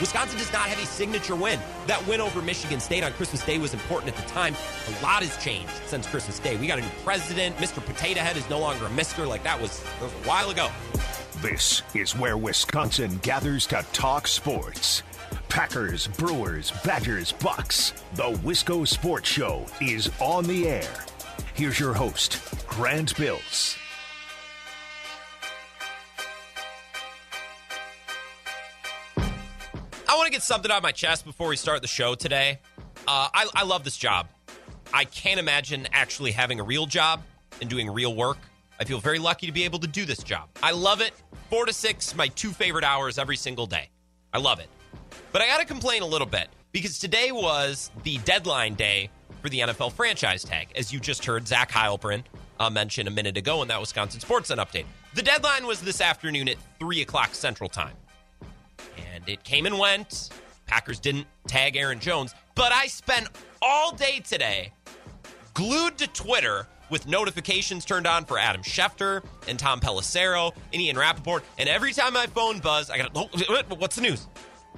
Wisconsin does not have a signature win. That win over Michigan State on Christmas Day was important at the time. A lot has changed since Christmas Day. We got a new president. Mr. Potato Head is no longer a mister. Like that was, that was a while ago. This is where Wisconsin gathers to talk sports. Packers, Brewers, Badgers, Bucks. The Wisco Sports Show is on the air. Here's your host, Grant Bills. I want to get something off my chest before we start the show today. Uh, I, I love this job. I can't imagine actually having a real job and doing real work. I feel very lucky to be able to do this job. I love it. Four to six, my two favorite hours every single day. I love it. But I got to complain a little bit because today was the deadline day for the NFL franchise tag, as you just heard Zach Heilprin uh, mention a minute ago in that Wisconsin Sports Center update. The deadline was this afternoon at 3 o'clock Central Time. And it came and went. Packers didn't tag Aaron Jones, but I spent all day today glued to Twitter with notifications turned on for Adam Schefter and Tom Pelissero and Ian Rapoport. And every time my phone buzzed, I got, oh, what's the news?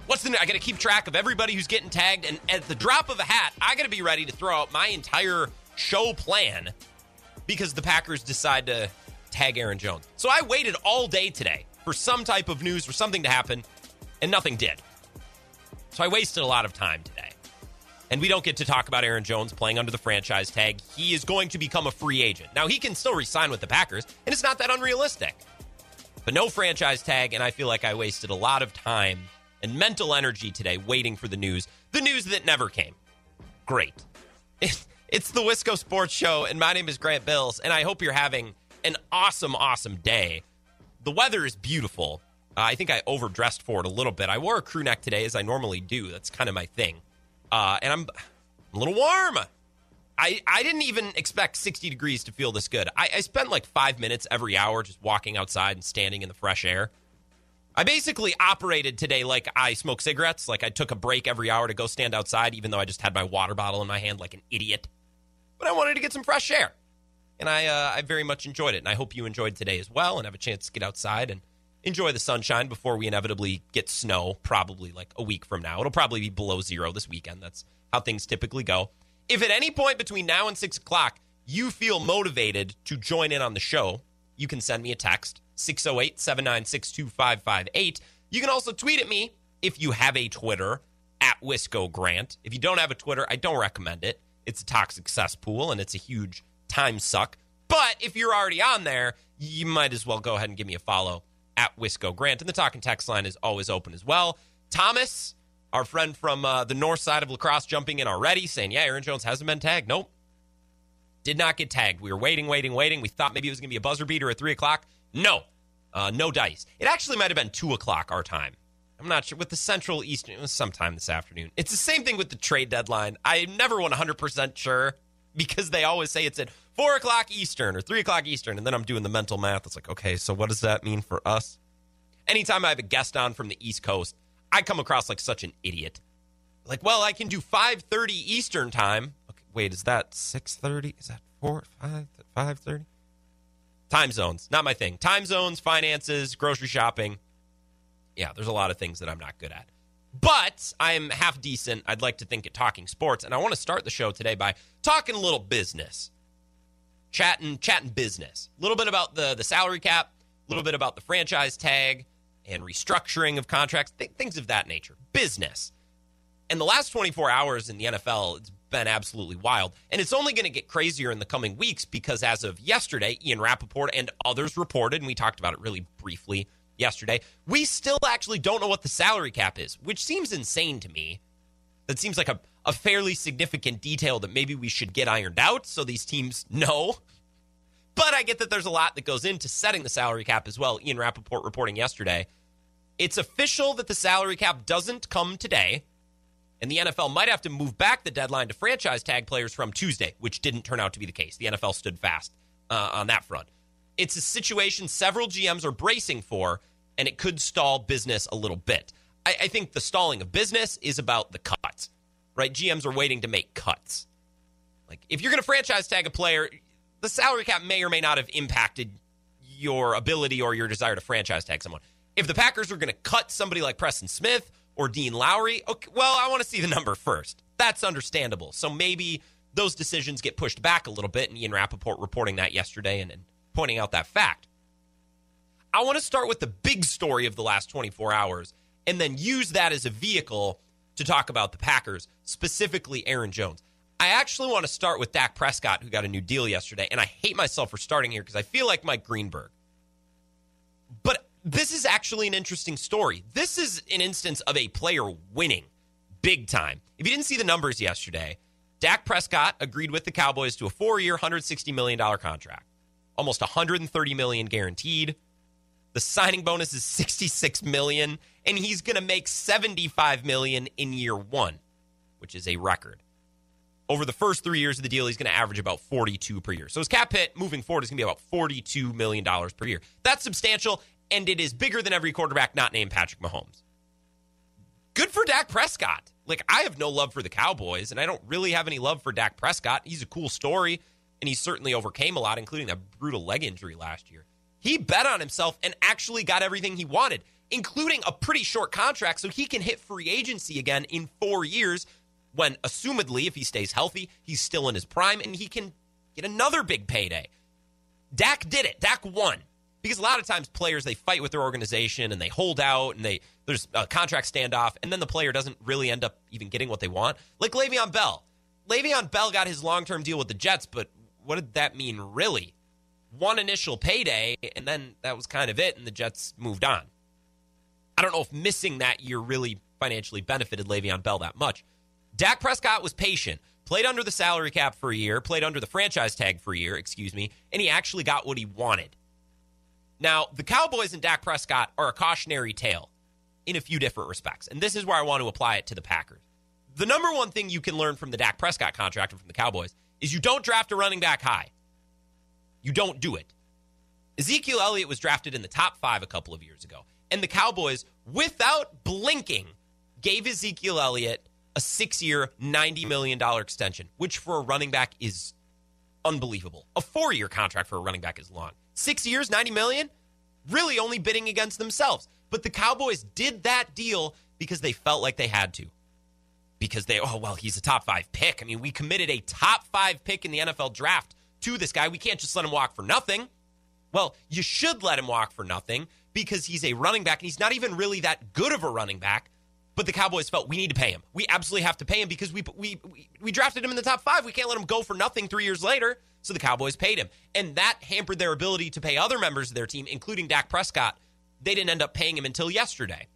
What's the? News? I got to keep track of everybody who's getting tagged, and at the drop of a hat, I got to be ready to throw out my entire show plan because the Packers decide to tag Aaron Jones. So I waited all day today for some type of news, for something to happen, and nothing did. So I wasted a lot of time today. And we don't get to talk about Aaron Jones playing under the franchise tag. He is going to become a free agent. Now, he can still resign with the Packers, and it's not that unrealistic. But no franchise tag, and I feel like I wasted a lot of time and mental energy today waiting for the news. The news that never came. Great. It's the Wisco Sports Show, and my name is Grant Bills, and I hope you're having an awesome, awesome day. The weather is beautiful. Uh, I think I overdressed for it a little bit. I wore a crew neck today, as I normally do. That's kind of my thing. Uh, and I'm a little warm. I, I didn't even expect 60 degrees to feel this good. I, I spent like five minutes every hour just walking outside and standing in the fresh air. I basically operated today like I smoke cigarettes. Like I took a break every hour to go stand outside, even though I just had my water bottle in my hand like an idiot. But I wanted to get some fresh air. And I, uh, I very much enjoyed it. And I hope you enjoyed today as well and have a chance to get outside and enjoy the sunshine before we inevitably get snow, probably like a week from now. It'll probably be below zero this weekend. That's how things typically go. If at any point between now and six o'clock you feel motivated to join in on the show, you can send me a text 608 796 2558. You can also tweet at me if you have a Twitter at Wisco Grant. If you don't have a Twitter, I don't recommend it. It's a toxic cesspool and it's a huge time suck. But if you're already on there, you might as well go ahead and give me a follow at Wisco Grant. And the talking text line is always open as well. Thomas, our friend from uh, the north side of La Crosse, jumping in already, saying, Yeah, Aaron Jones hasn't been tagged. Nope. Did not get tagged. We were waiting, waiting, waiting. We thought maybe it was going to be a buzzer beater at 3 o'clock. No, uh, no dice. It actually might have been 2 o'clock our time. I'm not sure. With the Central Eastern, it was sometime this afternoon. It's the same thing with the trade deadline. I'm never 100% sure because they always say it's at 4 o'clock Eastern or 3 o'clock Eastern. And then I'm doing the mental math. It's like, okay, so what does that mean for us? Anytime I have a guest on from the East Coast, I come across like such an idiot. Like, well, I can do 5.30 Eastern time. Okay, wait, is that 6.30? Is that 4, 5, 5.30? Time zones, not my thing. Time zones, finances, grocery shopping. Yeah, there's a lot of things that I'm not good at. But I'm half decent, I'd like to think, at talking sports. And I want to start the show today by talking a little business. Chatting, chatting business. A little bit about the, the salary cap, a little bit about the franchise tag and restructuring of contracts, th- things of that nature. Business. And the last 24 hours in the NFL, it's been absolutely wild. And it's only going to get crazier in the coming weeks because as of yesterday, Ian Rapoport and others reported, and we talked about it really briefly yesterday, we still actually don't know what the salary cap is, which seems insane to me. That seems like a, a fairly significant detail that maybe we should get ironed out so these teams know. But I get that there's a lot that goes into setting the salary cap as well. Ian Rapoport reporting yesterday. It's official that the salary cap doesn't come today. And the NFL might have to move back the deadline to franchise tag players from Tuesday, which didn't turn out to be the case. The NFL stood fast uh, on that front. It's a situation several GMs are bracing for, and it could stall business a little bit. I, I think the stalling of business is about the cuts, right? GMs are waiting to make cuts. Like, if you're going to franchise tag a player, the salary cap may or may not have impacted your ability or your desire to franchise tag someone. If the Packers are going to cut somebody like Preston Smith or Dean Lowry? Okay, well, I want to see the number first. That's understandable. So maybe those decisions get pushed back a little bit, and Ian Rapoport reporting that yesterday and, and pointing out that fact. I want to start with the big story of the last 24 hours and then use that as a vehicle to talk about the Packers, specifically Aaron Jones. I actually want to start with Dak Prescott, who got a new deal yesterday, and I hate myself for starting here because I feel like Mike Greenberg. But this is actually an interesting story. This is an instance of a player winning big time. If you didn't see the numbers yesterday, Dak Prescott agreed with the Cowboys to a four-year, $160 million contract, almost $130 million guaranteed. The signing bonus is 66 million, and he's going to make 75 million in year one, which is a record. Over the first three years of the deal, he's going to average about 42 per year. So his cap hit moving forward is going to be about 42 million dollars per year. That's substantial, and it is bigger than every quarterback not named Patrick Mahomes. Good for Dak Prescott. Like I have no love for the Cowboys, and I don't really have any love for Dak Prescott. He's a cool story, and he certainly overcame a lot, including that brutal leg injury last year. He bet on himself and actually got everything he wanted, including a pretty short contract so he can hit free agency again in four years when, assumedly, if he stays healthy, he's still in his prime and he can get another big payday. Dak did it. Dak won. Because a lot of times players they fight with their organization and they hold out and they there's a contract standoff and then the player doesn't really end up even getting what they want. Like Le'Veon Bell. Le'Veon Bell got his long term deal with the Jets, but what did that mean really? one initial payday, and then that was kind of it, and the Jets moved on. I don't know if missing that year really financially benefited Le'Veon Bell that much. Dak Prescott was patient, played under the salary cap for a year, played under the franchise tag for a year, excuse me, and he actually got what he wanted. Now, the Cowboys and Dak Prescott are a cautionary tale in a few different respects, and this is where I want to apply it to the Packers. The number one thing you can learn from the Dak Prescott contract and from the Cowboys is you don't draft a running back high. You don't do it. Ezekiel Elliott was drafted in the top five a couple of years ago. And the Cowboys, without blinking, gave Ezekiel Elliott a six year, $90 million extension, which for a running back is unbelievable. A four year contract for a running back is long. Six years, 90 million, Really only bidding against themselves. But the Cowboys did that deal because they felt like they had to. Because they, oh, well, he's a top five pick. I mean, we committed a top five pick in the NFL draft to this guy. We can't just let him walk for nothing. Well, you should let him walk for nothing because he's a running back and he's not even really that good of a running back. But the Cowboys felt we need to pay him. We absolutely have to pay him because we, we, we, drafted him in the top five. We can't let him go for nothing three years later. So the Cowboys paid him. And that hampered their ability to pay other members of their team, including Dak Prescott. They didn't end up paying him until yesterday.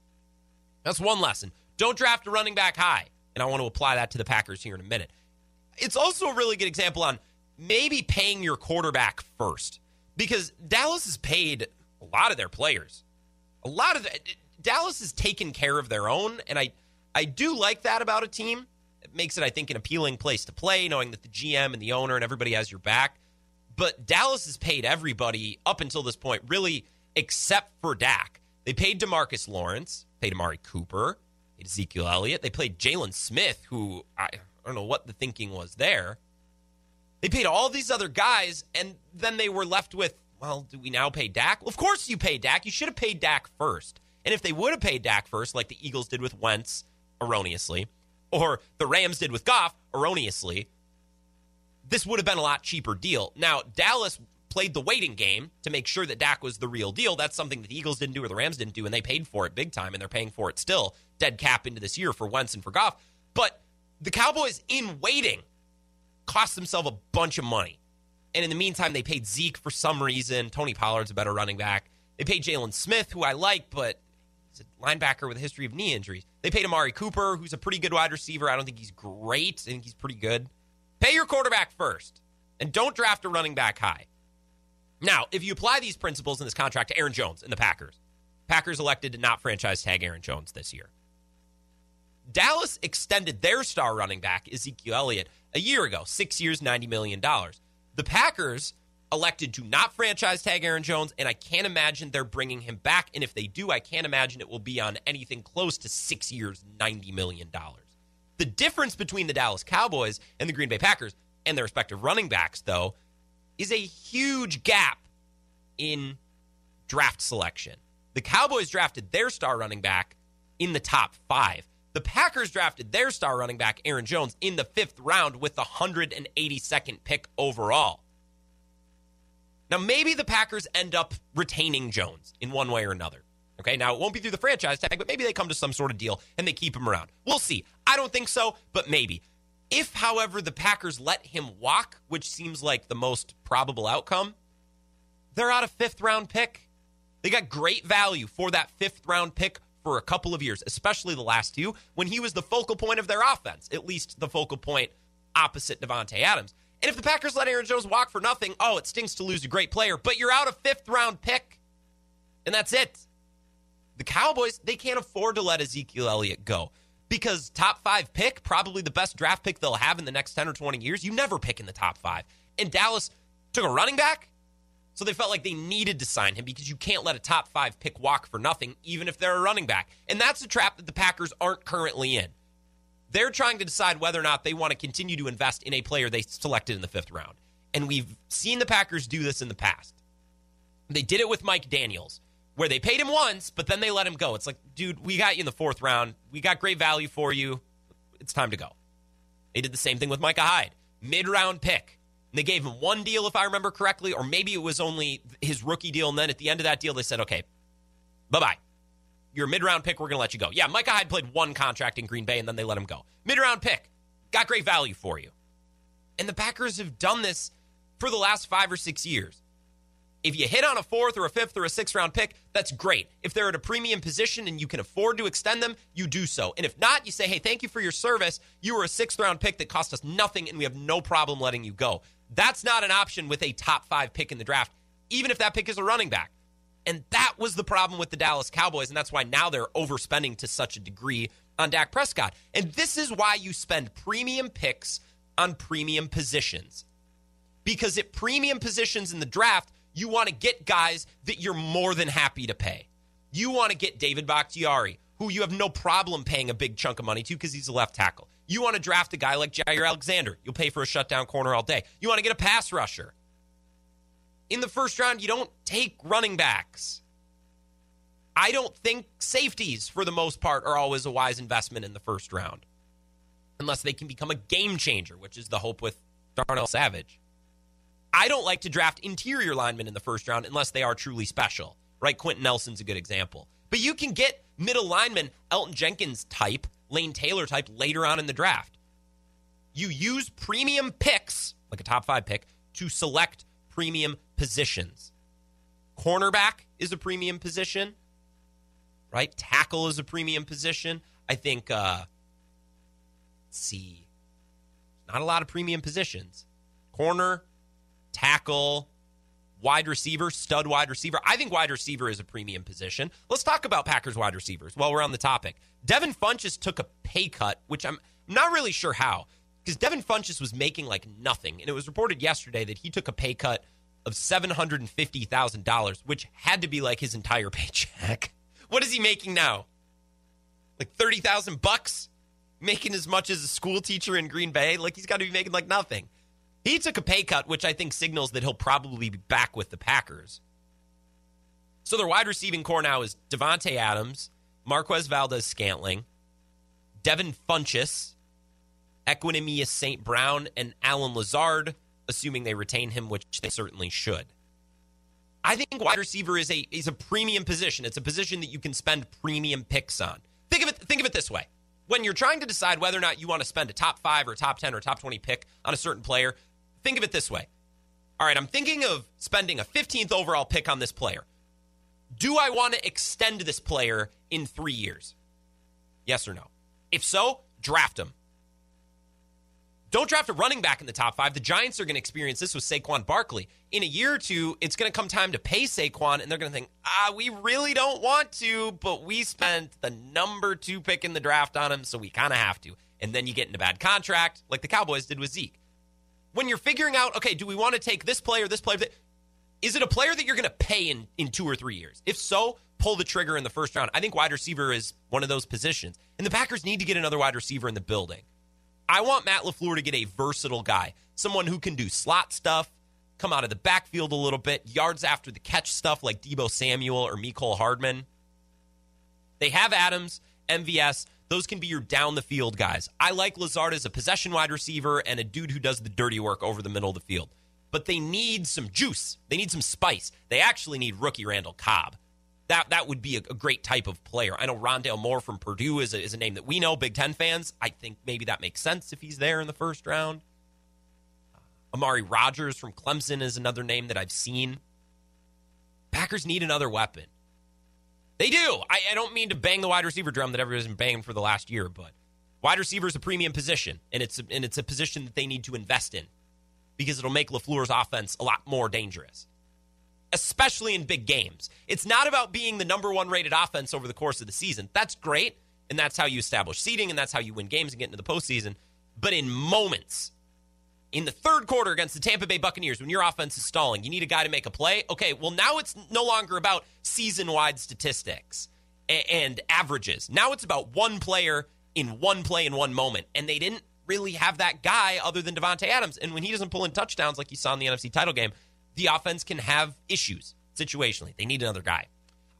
That's one lesson. Don't draft a running back high. And I want to apply that to the Packers here in a minute. It's also a really good example on maybe paying your quarterback first because Dallas has paid a lot of their players. A lot of the, Dallas has taken care of their own, and I I do like that about a team. It makes it, I think, an appealing place to play, knowing that the GM and the owner and everybody has your back. But Dallas has paid everybody up until this point, really, except for Dak. They paid Demarcus Lawrence, paid Amari Cooper, paid Ezekiel Elliott. They played Jaylon Smith, who I, I don't know what the thinking was there. They paid all these other guys, and then they were left with, well, do we now pay Dak? Well, of course you pay Dak. You should have paid Dak first. And if they would have paid Dak first, like the Eagles did with Wentz erroneously, or the Rams did with Goff erroneously, this would have been a lot cheaper deal. Now, Dallas played the waiting game to make sure that Dak was the real deal. That's something that the Eagles didn't do or the Rams didn't do, and they paid for it big time, and they're paying for it still, dead cap into this year for Wentz and for Goff. But the Cowboys, in waiting, cost themselves a bunch of money. And in the meantime, they paid Zeke for some reason. Tony Pollard's a better running back. They paid Jaylon Smith, who I like, but he's a linebacker with a history of knee injuries. They paid Amari Cooper, who's a pretty good wide receiver. I don't think he's great. I think he's pretty good. Pay your quarterback first, and don't draft a running back high. Now, if you apply these principles in this contract to Aaron Jones and the Packers, Packers elected to not franchise tag Aaron Jones this year. Dallas extended their star running back, Ezekiel Elliott, a year ago, six years, $90 million. The Packers elected to not franchise tag Aaron Jones, and I can't imagine they're bringing him back. And if they do, I can't imagine it will be on anything close to six years, $90 million. The difference between the Dallas Cowboys and the Green Bay Packers and their respective running backs, though, is a huge gap in draft selection. The Cowboys drafted their star running back in the top five. The Packers drafted their star running back, Aaron Jones, in the fifth round with the 182nd pick overall. Now, maybe the Packers end up retaining Jones in one way or another. Okay, now it won't be through the franchise tag, but maybe they come to some sort of deal and they keep him around. We'll see. I don't think so, but maybe. If, however, the Packers let him walk, which seems like the most probable outcome, they're out a fifth round pick. They got great value for that fifth round pick for a couple of years, especially the last two, when he was the focal point of their offense, at least the focal point opposite Davante Adams. And if the Packers let Aaron Jones walk for nothing, oh, it stinks to lose a great player, but you're out a fifth round pick. And that's it. The Cowboys, they can't afford to let Ezekiel Elliott go because top five pick, probably the best draft pick they'll have in the next 10 or 20 years. You never pick in the top five. And Dallas took a running back, so they felt like they needed to sign him because you can't let a top five pick walk for nothing, even if they're a running back. And that's a trap that the Packers aren't currently in. They're trying to decide whether or not they want to continue to invest in a player they selected in the fifth round. And we've seen the Packers do this in the past. They did it with Mike Daniels, where they paid him once, but then they let him go. It's like, dude, we got you in the fourth round. We got great value for you. It's time to go. They did the same thing with Micah Hyde, mid round pick. And they gave him one deal, if I remember correctly, or maybe it was only his rookie deal. And then at the end of that deal, they said, okay, bye bye your mid round pick, we're going to let you go. Yeah, Micah Hyde played one contract in Green Bay and then they let him go. Mid round pick, got great value for you. And the Packers have done this for the last five or six years. If you hit on a fourth or a fifth or a sixth round pick, that's great. If they're at a premium position and you can afford to extend them, you do so. And if not, you say, hey, thank you for your service. You were a sixth round pick that cost us nothing and we have no problem letting you go. That's not an option with a top five pick in the draft, even if that pick is a running back. And that was the problem with the Dallas Cowboys. And that's why now they're overspending to such a degree on Dak Prescott. And this is why you spend premium picks on premium positions. Because at premium positions in the draft, you want to get guys that you're more than happy to pay. You want to get David Bakhtiari, who you have no problem paying a big chunk of money to because he's a left tackle. You want to draft a guy like Jaire Alexander. You'll pay for a shutdown corner all day. You want to get a pass rusher in the first round, you don't take running backs. I don't think safeties, for the most part, are always a wise investment in the first round, unless they can become a game changer, which is the hope with Darnell Savage. I don't like to draft interior linemen in the first round unless they are truly special, right? Quenton Nelson's a good example. But you can get middle linemen, Elgton Jenkins type, Lane Taylor type, later on in the draft. You use premium picks, like a top five pick, to select premium positions. Cornerback is a premium position, right? Tackle is a premium position. I think, uh, see, not a lot of premium positions. Corner, tackle, wide receiver, stud wide receiver. I think wide receiver is a premium position. Let's talk about Packers wide receivers while we're on the topic. Devin Funchess took a pay cut, which I'm not really sure how because Devin Funchess was making like nothing. And it was reported yesterday that he took a pay cut of $750,000, which had to be like his entire paycheck. What is he making now? Like 30,000 bucks? Making as much as a school teacher in Green Bay? Like he's got to be making like nothing. He took a pay cut, which I think signals that he'll probably be back with the Packers. So their wide receiving core now is Davante Adams, Marquez Valdes-Scantling, Devin Funchess, Equanimeous St. Brown, and Allen Lazard, assuming they retain him, which they certainly should. I think wide receiver is a is a premium position. It's a position that you can spend premium picks on. Think of it think of it this way. When you're trying to decide whether or not you want to spend a top 5 or top 10 or top 20 pick on a certain player, think of it this way. All right, I'm thinking of spending a 15th overall pick on this player. Do I want to extend this player in 3 years? Yes or no? If so, draft him. Don't draft a running back in the top five. The Giants are going to experience this with Saquon Barkley. In a year or two, it's going to come time to pay Saquon, and they're going to think, ah, we really don't want to, but we spent the number two pick in the draft on him, so we kind of have to. And then you get in a bad contract, like the Cowboys did with Zeke. When you're figuring out, okay, do we want to take this player, this player? Is it a player that you're going to pay in, in two or three years? If so, pull the trigger in the first round. I think wide receiver is one of those positions. And the Packers need to get another wide receiver in the building. I want Matt LaFleur to get a versatile guy, someone who can do slot stuff, come out of the backfield a little bit, yards after the catch stuff like Deebo Samuel or Mecole Hardman. They have Adams MVS, those can be your down the field guys. I like Lazard as a possession wide receiver and a dude who does the dirty work over the middle of the field. But they need some juice. They need some spice. They actually need rookie Randall Cobb. That that would be a, a great type of player. I know Rondale Moore from Purdue is a, is a name that we know, Big Ten fans. I think maybe that makes sense if he's there in the first round. Uh, Amari Rogers from Clemson is another name that I've seen. Packers need another weapon. They do. I, I don't mean to bang the wide receiver drum that everybody's been banging for the last year, but wide receiver is a premium position, and it's a, and it's a position that they need to invest in because it'll make LaFleur's offense a lot more dangerous, especially in big games. It's not about being the number one rated offense over the course of the season. That's great, and that's how you establish seeding, and that's how you win games and get into the postseason. But in moments, in the third quarter against the Tampa Bay Buccaneers when your offense is stalling, you need a guy to make a play. Okay, well, now it's no longer about season wide statistics and, averages. Now it's about one player in one play in one moment. And they didn't really have that guy other than Davante Adams. And when he doesn't pull in touchdowns like you saw in the NFC title game, the offense can have issues situationally. They need another guy.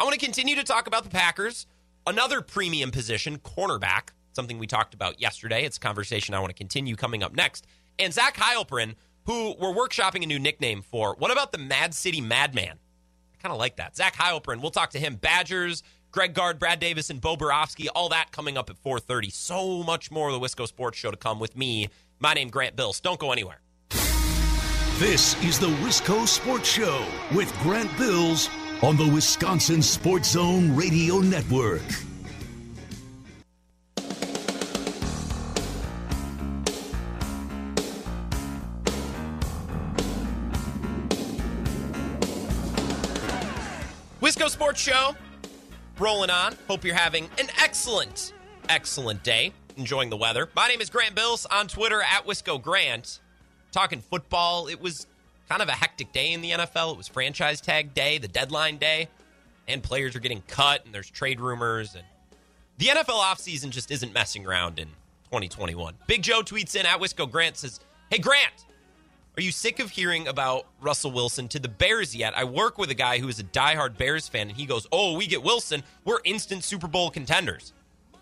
I want to continue to talk about the Packers. Another premium position, cornerback, something we talked about yesterday. It's a conversation I want to continue coming up next. And Zach Heilprin, who we're workshopping a new nickname for. What about the Mad City Madman? I kind of like that. Zach Heilprin, we'll talk to him. Badgers, Greg Gard, Brad Davis, and Bo Borofsky, all that coming up at 4.30. So much more of the Wisco Sports Show to come with me. My name, Grant Bills. Don't go anywhere. This is the Wisco Sports Show with Grant Bills on the Wisconsin Sports Zone Radio Network. Wisco Sports Show rolling on. Hope you're having an excellent, excellent day. Enjoying the weather. My name is Grant Bills on Twitter at Wisco Grant. Talking football. It was kind of a hectic day in the NFL. It was franchise tag day, the deadline day, and players are getting cut, and there's trade rumors. And the NFL offseason just isn't messing around in 2021. Big Joe tweets in at Wisco Grant says, Hey, Grant, are you sick of hearing about Russell Wilson to the Bears yet? I work with a guy who is a diehard Bears fan, and he goes, Oh, we get Wilson. We're instant Super Bowl contenders.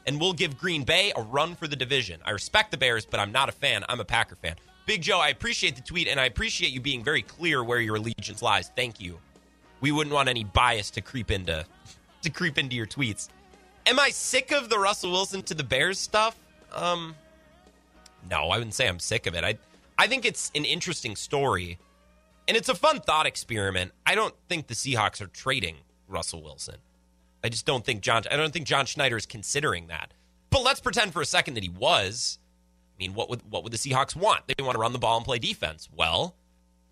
And we'll give Green Bay a run for the division. I respect the Bears, but I'm not a fan. I'm a Packer fan. Big Joe, I appreciate the tweet, and I appreciate you being very clear where your allegiance lies. Thank you. We wouldn't want any bias to creep into to creep into your tweets. Am I sick of the Russell Wilson to the Bears stuff? Um, no, I wouldn't say I'm sick of it. I I think it's an interesting story, and it's a fun thought experiment. I don't think the Seahawks are trading Russell Wilson. I just don't think John. I don't think John Schneider is considering that. But let's pretend for a second that he was. I mean, what would what would the Seahawks want? They want to run the ball and play defense. Well,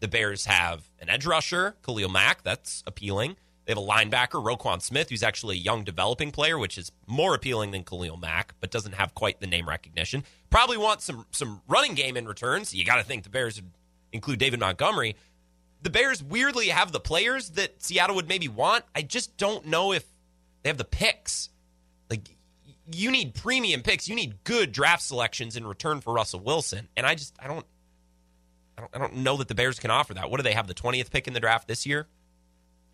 the Bears have an edge rusher, Khalil Mack. That's appealing. They have a linebacker, Roquan Smith, who's actually a young developing player, which is more appealing than Khalil Mack, but doesn't have quite the name recognition. Probably want some some running game in return. So you got to think the Bears would include David Montgomery. The Bears weirdly have the players that Seattle would maybe want. I just don't know if they have the picks. Like you need premium picks. You need good draft selections in return for Russell Wilson. And I just I don't I don't, I don't know that the Bears can offer that. What do they have the 20th pick in the draft this year?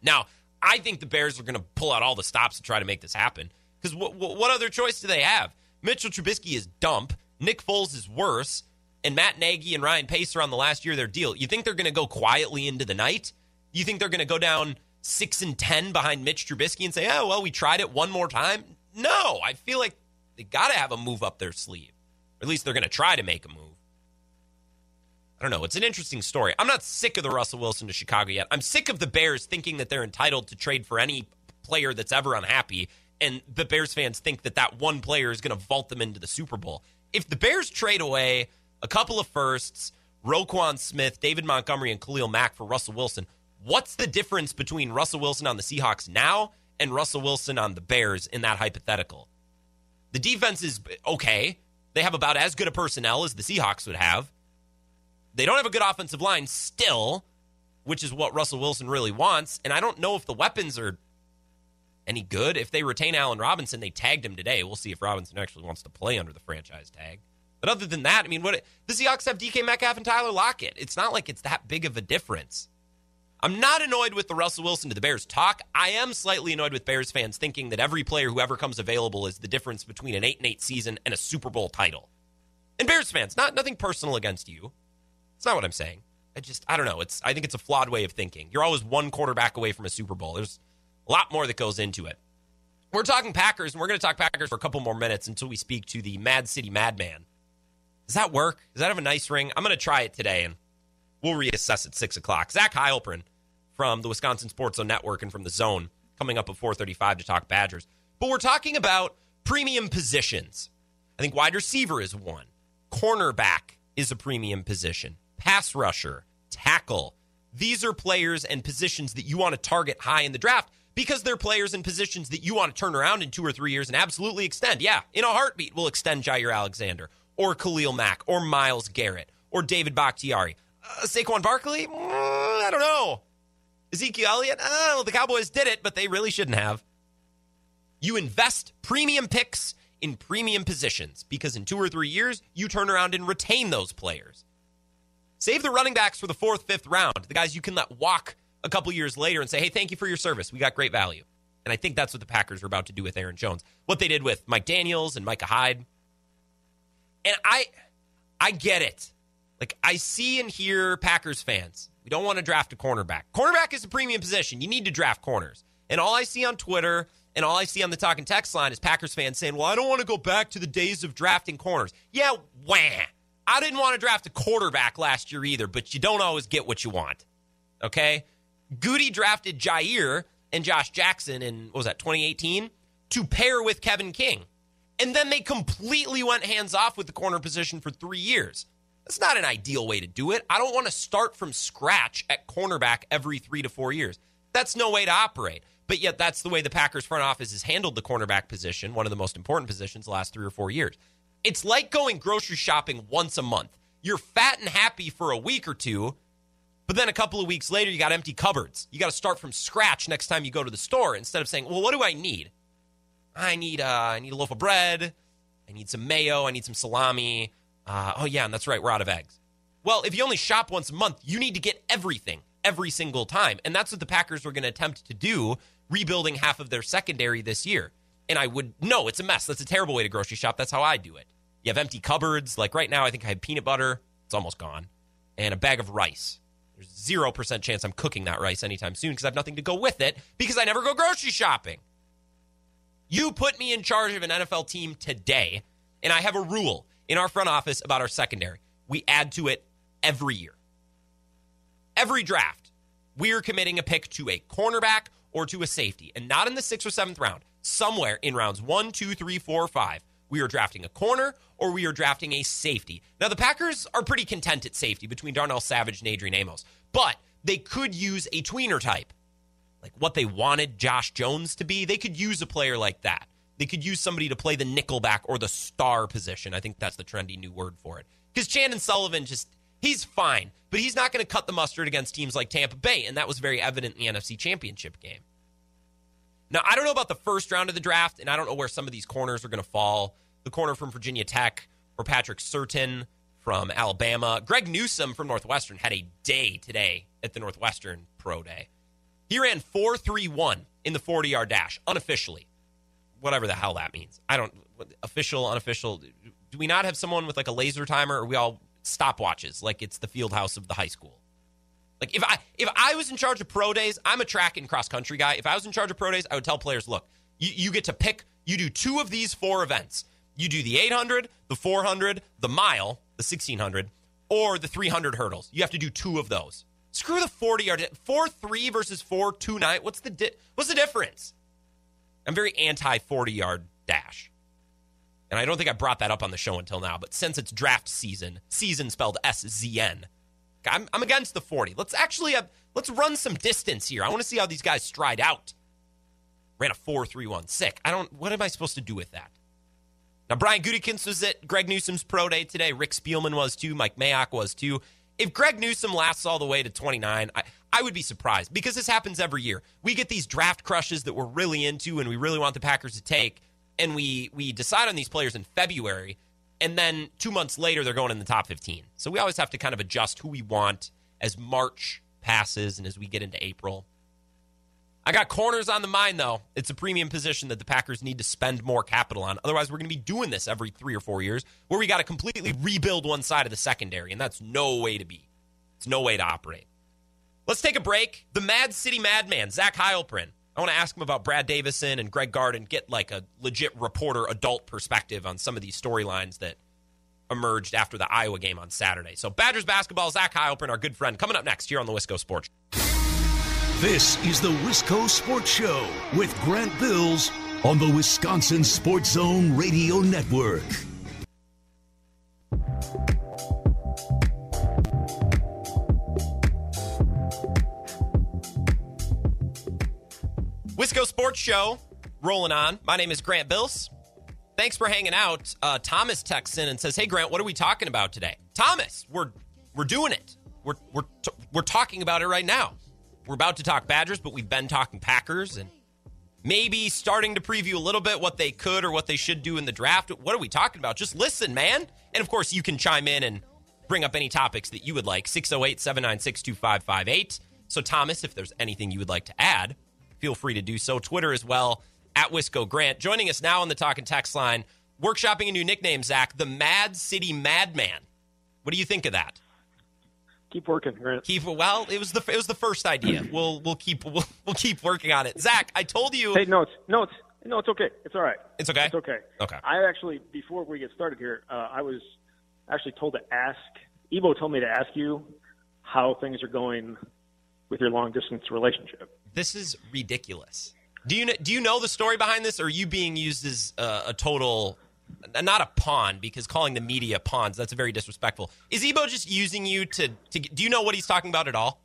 Now, I think the Bears are going to pull out all the stops to try to make this happen. Because what, what other choice do they have? Mitchell Trubisky is dump. Nick Foles is worse. And Matt Nagy and Ryan Pace are on the last year of their deal. You think they're going to go quietly into the night? You think they're going to go down six and ten behind Mitch Trubisky and say, "Oh well, we tried it one more time"? No, I feel like they got to have a move up their sleeve. At least they're going to try to make a move. I don't know. It's an interesting story. I'm not sick of the Russell Wilson to Chicago yet. I'm sick of the Bears thinking that they're entitled to trade for any player that's ever unhappy, and the Bears fans think that that one player is going to vault them into the Super Bowl. If the Bears trade away a couple of firsts, Roquan Smith, David Montgomery, and Khalil Mack for Russell Wilson, what's the difference between Russell Wilson on the Seahawks now and Russell Wilson on the Bears in that hypothetical? The defense is okay. They have about as good a personnel as the Seahawks would have. They don't have a good offensive line still, which is what Russell Wilson really wants. And I don't know if the weapons are any good. If they retain Allen Robinson, they tagged him today. We'll see if Robinson actually wants to play under the franchise tag. But other than that, I mean, what the Seahawks have DK Metcalf and Tyler Lockett. It's not like it's that big of a difference. I'm not annoyed with the Russell Wilson to the Bears talk. I am slightly annoyed with Bears fans thinking that every player who ever comes available is the difference between an 8 and 8 season and a Super Bowl title. And Bears fans, not nothing personal against you. It's not what I'm saying. I just I don't know. It's I think it's a flawed way of thinking. You're always one quarterback away from a Super Bowl. There's a lot more that goes into it. We're talking Packers, and we're going to talk Packers for a couple more minutes until we speak to the Mad City Madman. Does that work? Does that have a nice ring? I'm going to try it today, and we'll reassess at six o'clock. Zach Heilprin from the Wisconsin Sports Zone Network and from the Zone coming up at 4:35 to talk Badgers. But we're talking about premium positions. I think wide receiver is one. Cornerback is a premium position. Pass rusher, tackle. These are players and positions that you want to target high in the draft because they're players and positions that you want to turn around in two or three years and absolutely extend. Yeah, in a heartbeat, we'll extend Jaire Alexander or Khalil Mack or Myles Garrett or David Bakhtiari. Uh, Saquon Barkley? Mm, I don't know. Ezekiel Elliott? Oh, the Cowboys did it, but they really shouldn't have. You invest premium picks in premium positions because in two or three years, you turn around and retain those players. Save the running backs for the fourth, fifth round, the guys you can let walk a couple years later and say, hey, thank you for your service. We got great value. And I think that's what the Packers are about to do with Aaron Jones. What they did with Mike Daniels and Micah Hyde. And I I get it. Like I see and hear Packers fans. We don't want to draft a cornerback. Cornerback is a premium position. You need to draft corners. And all I see on Twitter and all I see on the talking text line is Packers fans saying, "Well, I don't want to go back to the days of drafting corners." Yeah, wah. I didn't want to draft a quarterback last year either, but you don't always get what you want. Okay? Gutey drafted Jaire and Josh Jackson in, what was that, 2018, to pair with Kevin King. And then they completely went hands off with the corner position for three years. That's not an ideal way to do it. I don't want to start from scratch at cornerback every three to four years. That's no way to operate. But yet, that's the way the Packers front office has handled the cornerback position, one of the most important positions the last three or four years. It's like going grocery shopping once a month. You're fat and happy for a week or two, but then a couple of weeks later, you got empty cupboards. You got to start from scratch next time you go to the store instead of saying, "Well, what do I need? I need uh, I need a loaf of bread. I need some mayo. I need some salami. Uh, oh yeah, and that's right, we're out of eggs. Well, if you only shop once a month, you need to get everything every single time, and that's what the Packers were going to attempt to do, rebuilding half of their secondary this year. And I would, no, it's a mess. That's a terrible way to grocery shop. That's how I do it. You have empty cupboards. Like right now, I think I have peanut butter. It's almost gone. And a bag of rice. There's 0% chance I'm cooking that rice anytime soon because I have nothing to go with it because I never go grocery shopping. You put me in charge of an NFL team today, and I have a rule in our front office about our secondary. We add to it every year. Every draft, we're committing a pick to a cornerback or to a safety, and not in the sixth or seventh round somewhere in rounds one, two, three, four, five, we are drafting a corner or we are drafting a safety. Now, the Packers are pretty content at safety between Darnell Savage and Adrian Amos, but they could use a tweener type. Like what they wanted Josh Jones to be, they could use a player like that. They could use somebody to play the nickelback or the star position. I think that's the trendy new word for it. Because Chandon Sullivan just, he's fine, but he's not going to cut the mustard against teams like Tampa Bay, and that was very evident in the NFC Championship game. Now, I don't know about the first round of the draft, and I don't know where some of these corners are going to fall. The corner from Virginia Tech or Patrick Surtain from Alabama. Greg Newsome from Northwestern had a day today at the Northwestern Pro Day. He ran 4.31 in the 40 yard dash, unofficially. Whatever the hell that means. I don't, official, unofficial. Do we not have someone with like a laser timer or we all stopwatches like it's the field house of the high school? Like if I if I was in charge of pro days, I'm a track and cross country guy. If I was in charge of pro days, I would tell players, look, you, you get to pick. You do two of these four events. You do the 800, the 400, the mile, the 1600, or the 300 hurdles. You have to do two of those. Screw the 40 yard four three versus four two nine. What's the di- what's the difference? I'm very anti 40 yard dash. And I don't think I brought that up on the show until now, but since it's draft season, season spelled S Z N, I'm, I'm against the 40. Let's actually have, let's run some distance here. I want to see how these guys stride out. Ran a 4.31. Sick. I don't, what am I supposed to do with that? Now, Brian Gutekunst was at Greg Newsome's pro day today. Rick Spielman was too. Mike Mayock was too. If Greg Newsome lasts all the way to 29, I, I would be surprised because this happens every year. We get these draft crushes that we're really into and we really want the Packers to take, and we we decide on these players in February and then two months later they're going in the top 15. So we always have to kind of adjust who we want as March passes and as we get into April. I got corners on the mind, though. It's a premium position that the Packers need to spend more capital on. Otherwise, we're going to be doing this every three or four years where we got to completely rebuild one side of the secondary, and that's no way to be. It's no way to operate. Let's take a break. The Mad City Madman, Zach Heilprin. I want to ask him about Brad Davison and Greg Gard and get like a legit reporter adult perspective on some of these storylines that emerged after the Iowa game on Saturday. So Badgers basketball, Zach Heilprin, our good friend, coming up next here on the Wisco Sports. This is the Wisco Sports Show with Grant Bills on the Wisconsin Sports Zone Radio Network. Wisco Sports Show rolling on. My name is Grant Bills. Thanks for hanging out. Uh, Thomas texts in and says, "Hey Grant, what are we talking about today?" Thomas, we're we're doing it. We're we're t- we're talking about it right now. We're about to talk Badgers, but we've been talking Packers and maybe starting to preview a little bit what they could or what they should do in the draft. What are we talking about? Just listen, man. And of course, you can chime in and bring up any topics that you would like. 608 796 2558. So, Thomas, if there's anything you would like to add, feel free to do so. Twitter as well, at Wisco Grant. Joining us now on the Talk and Text line, workshopping a new nickname, Zach, the Mad City Madman. What do you think of that? Keep working, Grant. Keep well. It was the it was the first idea. We'll we'll keep we'll, we'll keep working on it. Zach, I told you. Hey, no, it's no, it's no, it's okay. It's all right. It's okay. It's okay. Okay. I actually, before we get started here, uh, I was actually told to ask. Ebo told me to ask you how things are going with your long distance relationship. This is ridiculous. Do you do you know the story behind this? Or are you being used as uh, a total, not a pawn? Because calling the media pawns that's very disrespectful. Is Ebo just using you to to? Do you know what he's talking about at all?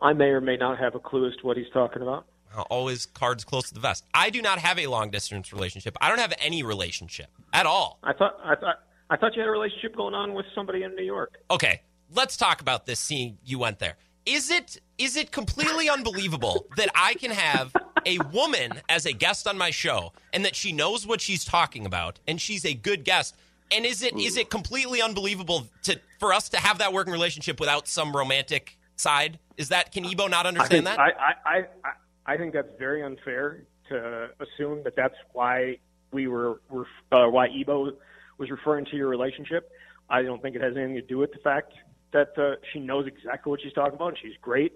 I may or may not have a clue as to what he's talking about. Always cards close to the vest. I do not have a long distance relationship. I don't have any relationship at all. I thought, I thought, I thought you had a relationship going on with somebody in New York. Okay, let's talk about this. Seeing you went there, is it is it completely unbelievable that I can have a woman as a guest on my show and that she knows what she's talking about and she's a good guest? And is it is it completely unbelievable to for us to have that working relationship without some romantic side? Is that can Ebo not I understand think, that? I, I, I, I think that's very unfair to assume that that's why we were, were uh, why Ebo was referring to your relationship. I don't think it has anything to do with the fact that uh, she knows exactly what she's talking about and she's great.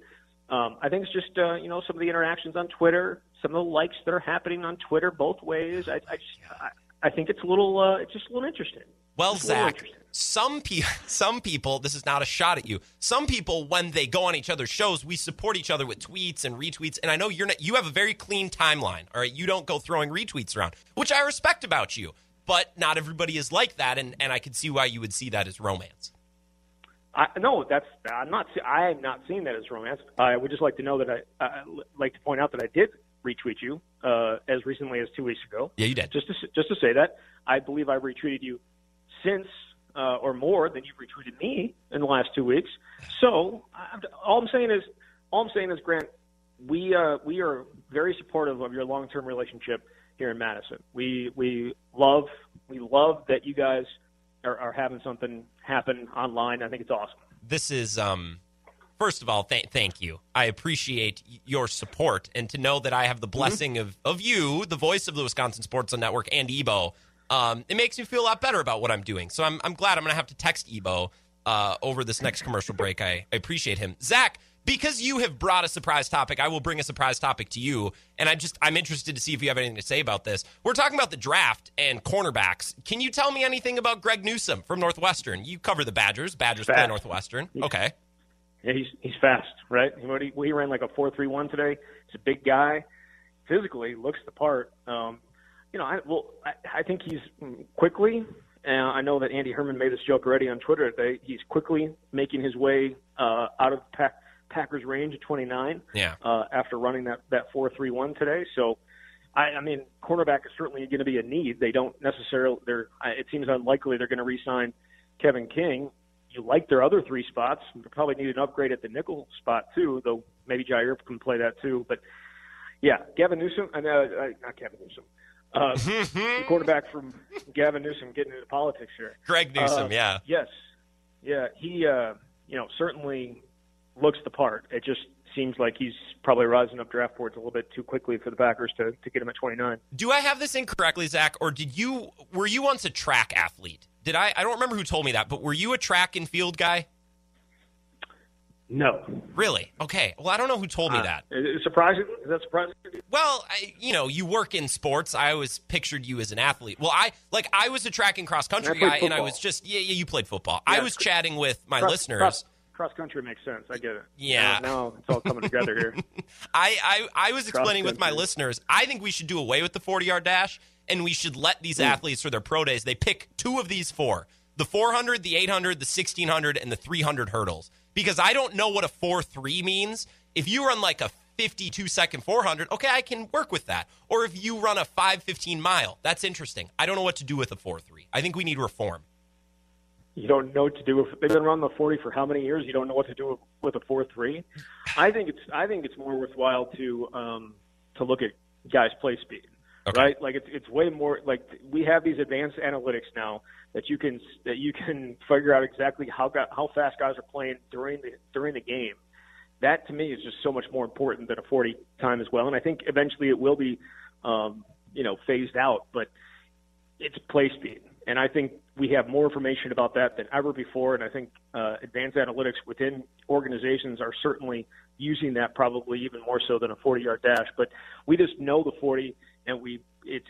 Um, I think it's just uh, you know some of the interactions on Twitter, some of the likes that are happening on Twitter both ways. I, I just I, I think it's a little uh, it's just a little interesting. Well, It's Zach, some people, some people, this is not a shot at you. Some people, when they go on each other's shows, we support each other with tweets and retweets. And I know you're not, you have a very clean timeline. All right, you don't go throwing retweets around, which I respect about you. But not everybody is like that, and and I can see why you would see that as romance. I, no, that's I'm not. I am not seeing that as romance. I would just like to know that I uh, like to point out that I did retweet you uh, as recently as two weeks ago. Yeah, you did. Just to just to say that I believe I've retweeted you since uh, or more than you've retweeted me in the last two weeks. So I'm, all I'm saying is all I'm saying is Grant, we uh, we are very supportive of your long term relationship here in Madison. We we love we love that you guys are, are having something happen online. I think it's awesome. This is um. First of all, th- thank you. I appreciate your support, and to know that I have the blessing of, of you, the voice of the Wisconsin Sports Network, and Ebo, um, it makes me feel a lot better about what I'm doing. So I'm, I'm glad I'm going to have to text Ebo uh, over this next commercial break. I, I appreciate him. Zach, because you have brought a surprise topic, I will bring a surprise topic to you. And I just I'm interested to see if you have anything to say about this. We're talking about the draft and cornerbacks. Can you tell me anything about Greg Newsome from Northwestern? You cover the Badgers. Badgers play Northwestern. Okay. Yeah, he's he's fast, right? He, what he, ran like a four three one today. He's a big guy, physically looks the part. Um, you know, I well, I, I think he's quickly. Uh, I know that Andy Herman made this joke already on Twitter. That he's quickly making his way uh, out of the Pack, Packers range at 29 Yeah. uh, after running that that four three one today. So, I, I mean, cornerback is certainly going to be a need. They don't necessarily. They're. I- It seems unlikely they're going to re-sign Kevin King. You like their other three spots. They probably need an upgrade at the nickel spot too, though maybe Jaire can play that too. But yeah, Gavin Newsom. Uh, uh, not Gavin Newsom. Uh, the quarterback from Gavin Newsom getting into politics here. Greg Newsome, Uh, yeah. Yes. Yeah, he uh, you know, certainly looks the part. It just seems like he's probably rising up draft boards a little bit too quickly for the Packers to, to get him at 29. Do I have this incorrectly, Zach, or did you were you once a track athlete? Did I? I don't remember who told me that, but were you a track and field guy? No. Really? Okay. Well, I don't know who told me Uh, that. Is it surprising? Is that surprising? Well, I, you know, you work in sports. I always pictured you as an athlete. Well, I like I was a track and cross country I played guy, and I was just yeah, yeah. You played football. I was chatting with my Cross- listeners. Cross, cross country makes sense. I get it. Yeah. Now, now it's all coming together here. I, I, I was explaining with my listeners, I think we should do away with the 40 yard dash and we should let these hmm. athletes for their pro days, they pick two of these four the 400, the 800, the 1600, and the 300 hurdles. Because I don't know what a 4 3 means. If you run like a 52 second 400, okay, I can work with that. Or if you run a 515 mile, that's interesting. I don't know what to do with a 4 3. I think we need reform. You don't know what to do. With, they've been running the 40 for how many years? You don't know what to do with, with a 4-3. I think it's I think it's more worthwhile to um, to look at guys' play speed. Okay. Right? Like it's it's way more like we have these advanced analytics now that you can that you can figure out exactly how how fast guys are playing during the during the game. That to me is just so much more important than a 40 time as well. And I think eventually it will be um, you know phased out, but it's play speed. And I think we have more information about that than ever before. And I think uh, advanced analytics within organizations are certainly using that probably even more so than a 40 yard dash. But we just know the 40 and we, it's,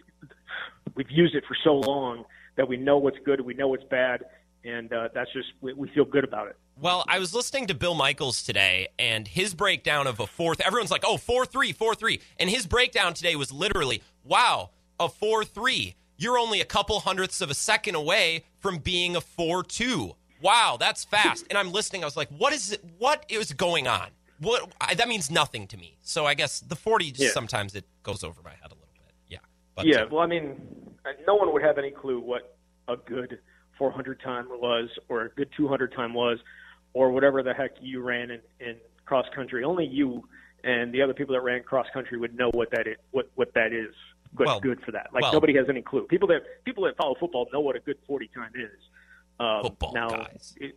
we've used it for so long that we know what's good, we know what's bad. And uh, that's just, we, we feel good about it. Well, I was listening to Bill Michaels today, and his breakdown of a fourth. Everyone's like, "Oh, four three, four three," and his breakdown today was literally, "Wow, a four three. You're only a couple hundredths of a second away from being a four two. Wow, that's fast." And I'm listening. I was like, "What is it? What is going on? What I, that means nothing to me." So I guess the forty just Yeah. sometimes it goes over my head a little bit. Yeah, but yeah, uh, well, I mean, no one would have any clue what a good 400 time was, or a good 200 time was, or whatever the heck you ran in, in cross country. Only you and the other people that ran cross country would know what that is. What what that is. What's Well- good for that? Like well- nobody has any clue. People that people that follow football know what a good 40 time is. Um, Football now, guys. It,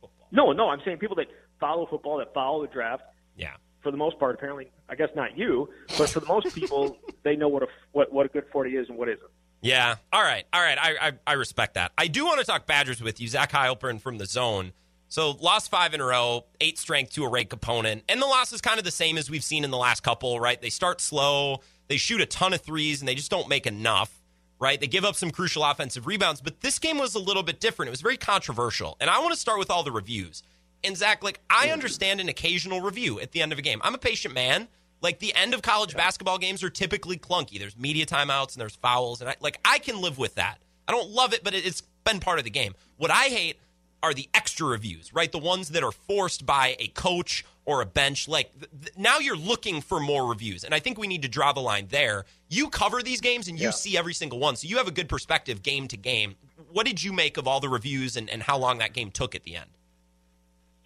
football. no, no, I'm saying people that follow football, that follow the draft, yeah. for the most part, apparently, I guess not you, but for the most people, they know what a what what a good 40 is and what isn't. Yeah. All right. All right. I, I, I respect that. I do want to talk Badgers with you. Zach Heilprin from the zone. So lost five in a row, eight strength to a ranked opponent. And the loss is kind of the same as we've seen in the last couple, right? They start slow, they shoot a ton of threes, and they just don't make enough, right? They give up some crucial offensive rebounds. But this game was a little bit different. It was very controversial. And I want to start with all the reviews. And Zach, like, I understand an occasional review at the end of a game. I'm a patient man. Like the end of college basketball games are typically clunky. There's media timeouts and there's fouls, and I, like I can live with that. I don't love it, but it, it's been part of the game. What I hate are the extra reviews, right? The ones that are forced by a coach or a bench. Like th- now you're looking for more reviews, and I think we need to draw the line there. You cover these games and you Yeah. see every single one, so you have a good perspective game to game. What did you make of all the reviews and, and how long that game took at the end?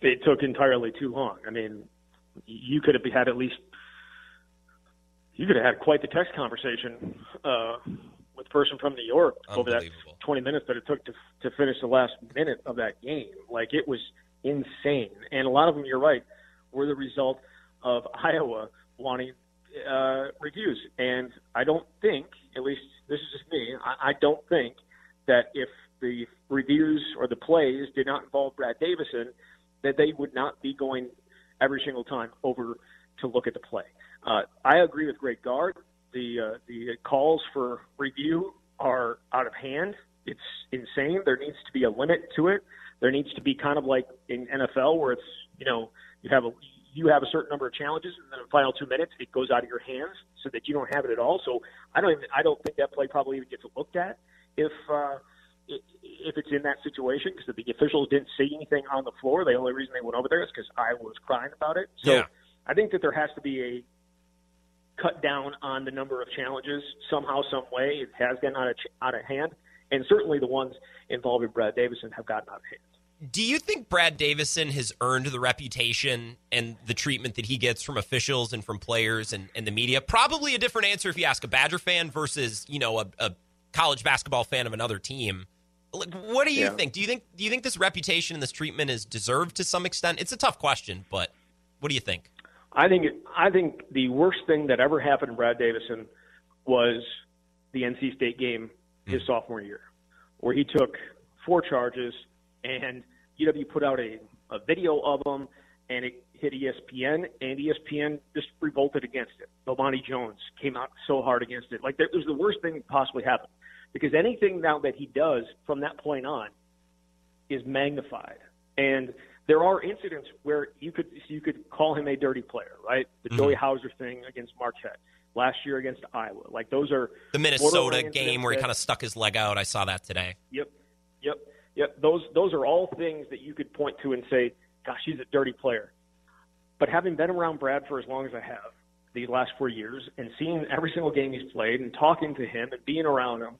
it took entirely too long. I mean, you could have had at least you could have had quite the text conversation uh, with the person from New York over that 20 minutes that it took to to finish the last minute of that game. Like it was insane, and a lot of them, you're right, were the result of Iowa wanting uh, reviews. And I don't think, at least this is just me, I, I don't think that if the reviews or the plays did not involve Brad Davison, that they would not be going every single time over to look at the play. Uh, I agree with Greg Gard. The uh, the calls for review are out of hand. It's insane. There needs to be a limit to it. There needs to be kind of like in NFL where it's you know you have a you have a certain number of challenges and then in the final two minutes it goes out of your hands so that you don't have it at all. So I don't even I don't think that play probably even gets looked at if uh, if it's in that situation because the officials didn't see anything on the floor. The only reason they went over there is because I was crying about it. So Yeah. I think that there has to be a cut down on the number of challenges somehow, some way. It has gotten out of out of hand, and certainly the ones involving Brad Davison have gotten out of hand. Do you think Brad Davison has earned the reputation and the treatment that he gets from officials and from players and, and the media? Probably a different answer if you ask a Badger fan versus, you know, a, a college basketball fan of another team. Like, What do you yeah. think? Do you think do you think this reputation and this treatment is deserved to some extent? It's a tough question, but what do you think? I think I think the worst thing that ever happened to Brad Davison was the NC State game his mm. sophomore year, where he took four charges and UW put out a, a video of him and it hit ESPN and ESPN just revolted against it. Bomani Jones came out so hard against it. Like it was the worst thing that possibly happened because anything now that he does from that point on is magnified. And there are incidents where you could you could call him a dirty player, right? The mm-hmm. Joey Hauser thing against Marquette last year against Iowa. Like those are the Minnesota game where he kind of stuck his leg out. I saw that today. Yep, yep, yep. Those those are all things that you could point to and say, "Gosh, he's a dirty player." But having been around Brad for as long as I have these last four years and seeing every single game he's played and talking to him and being around him,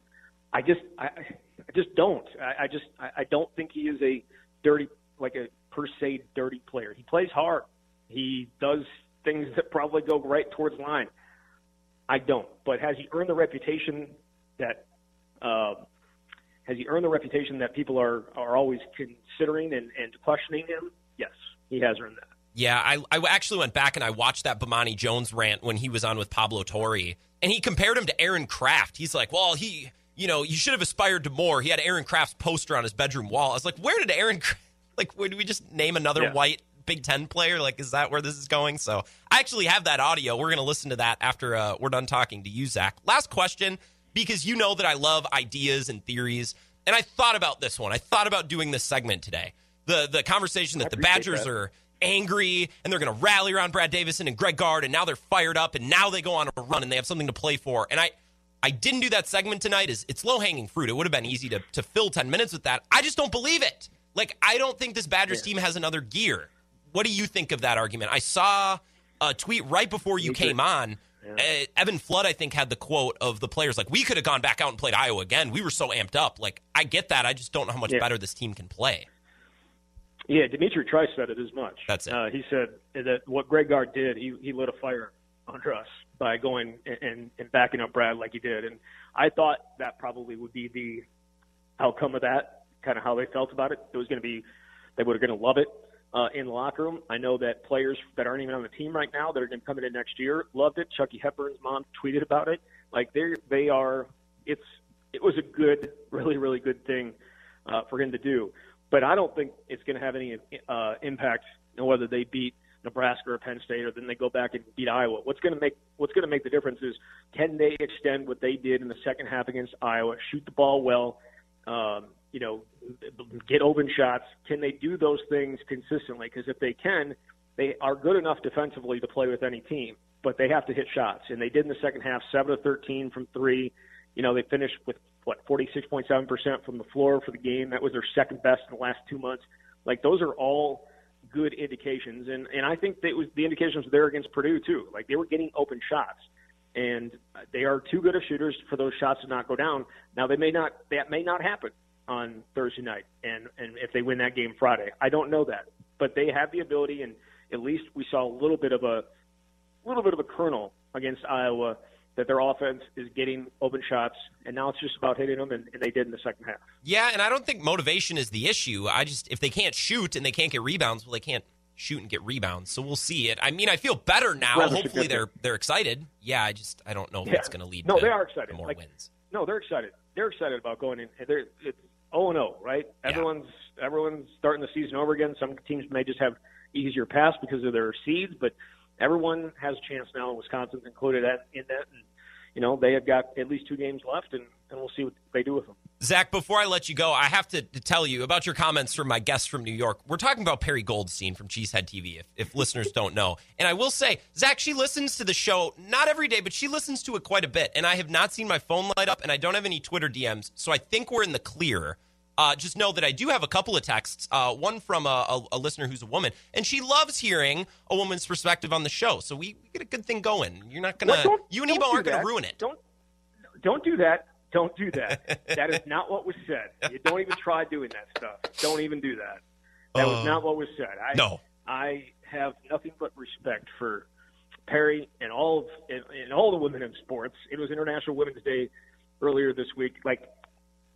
I just I, I just don't. I, I just I, I don't think he is a dirty like a per se dirty player. He plays hard. He does things that probably go right towards line. I don't. But has he earned the reputation that uh, has he earned the reputation that people are are always considering and, and questioning him? Yes, he has earned that. Yeah, I, I actually went back and I watched that Bomani Jones rant when he was on with Pablo Torre, and he compared him to Aaron Craft. He's like, well, he, you know, you should have aspired to more. He had Aaron Craft's poster on his bedroom wall. I was like, where did Aaron, like, where would we just name another yeah. white Big Ten player? Like, is that where this is going? So I actually have that audio. We're going to listen to that after uh, we're done talking to you, Zach. Last question, because you know that I love ideas and theories, and I thought about this one. I thought about doing this segment today. The the conversation that the Badgers that. are angry and they're going to rally around Brad Davison and Greg Gard, and now they're fired up, and now they go on a run and they have something to play for. And I, I didn't do that segment tonight. Is it's low hanging fruit. It would have been easy to to fill ten minutes with that. I just don't believe it. Like I don't think this Badgers yeah. team has another gear. What do you think of that argument? I saw a tweet right before you came on. Yeah. Uh, Evan Flood, I think, had the quote of the players like, "We could have gone back out and played Iowa again. We were so amped up." Like, I get that. I just don't know how much yeah. better this team can play. Yeah, D'Mitrik Trice said it as much. That's it. Uh, he said that what Greg Gard did, he he lit a fire under us by going and, and backing up Brad like he did, and I thought that probably would be the outcome of that, kind of how they felt about it. It was going to be they were going to love it uh, in the locker room. I know that players that aren't even on the team right now that are going to come in next year loved it. Chucky Hepburn's mom tweeted about it. Like they they are. It's it was a good, really really good thing uh, for him to do but I don't think it's going to have any uh, impact on whether they beat Nebraska or Penn State, or then they go back and beat Iowa. What's going to make what's going to make the difference is can they extend what they did in the second half against Iowa, shoot the ball well, um, you know, get open shots. Can they do those things consistently? Because if they can, they are good enough defensively to play with any team, but they have to hit shots, and they did in the second half, seven to thirteen from three. You know, they finished with what 46.7% from the floor for the game. That was their second best in the last two months. Like those are all good indications, and and I think that was the indications were there against Purdue too. Like they were getting open shots, and they are too good of shooters for those shots to not go down. Now they may not that may not happen on Thursday night, and and if they win that game Friday, I don't know that, but they have the ability, and at least we saw a little bit of a little bit of a kernel against Iowa that their offense is getting open shots, and now it's just about hitting them, and, and, they did in the second half. Yeah, and I don't think motivation is the issue. I just if they can't shoot and they can't get rebounds, well, they can't shoot and get rebounds. So we'll see it. I mean, I feel better now. Rather Hopefully, they're they're excited. Yeah, I just I don't know if yeah. that's going to lead. No, to, they are excited. more like, wins. No, they're excited. They're excited about going in. They're it's zero and zero, right? Yeah. Everyone's everyone's starting the season over again. Some teams may just have easier pass because of their seeds, but everyone has a chance now, and Wisconsin's included in that. And you know, they have got at least two games left, and, and we'll see what they do with them. Zach, before I let you go, I have to, to tell you about your comments from my guest from New York. We're talking about Perry Goldstein from Cheesehead TV, if, if listeners don't know. And I will say, Zach, she listens to the show not every day, but she listens to it quite a bit. And I have not seen my phone light up, and I don't have any Twitter DMs, so I think we're in the clear. Uh, just know that I do have a couple of texts. Uh, one from a, a, a, listener who's a woman, and she loves hearing a woman's perspective on the show. So we, we get a good thing going. You're not gonna, well, you and Ebo aren't gonna ruin it. Don't, don't do that. Don't do that. that is not what was said. You don't even try doing that stuff. Don't even do that. That uh, was not what was said. I, no. I have nothing but respect for Perry and all of and, and all the women in sports. It was International Women's Day earlier this week. Like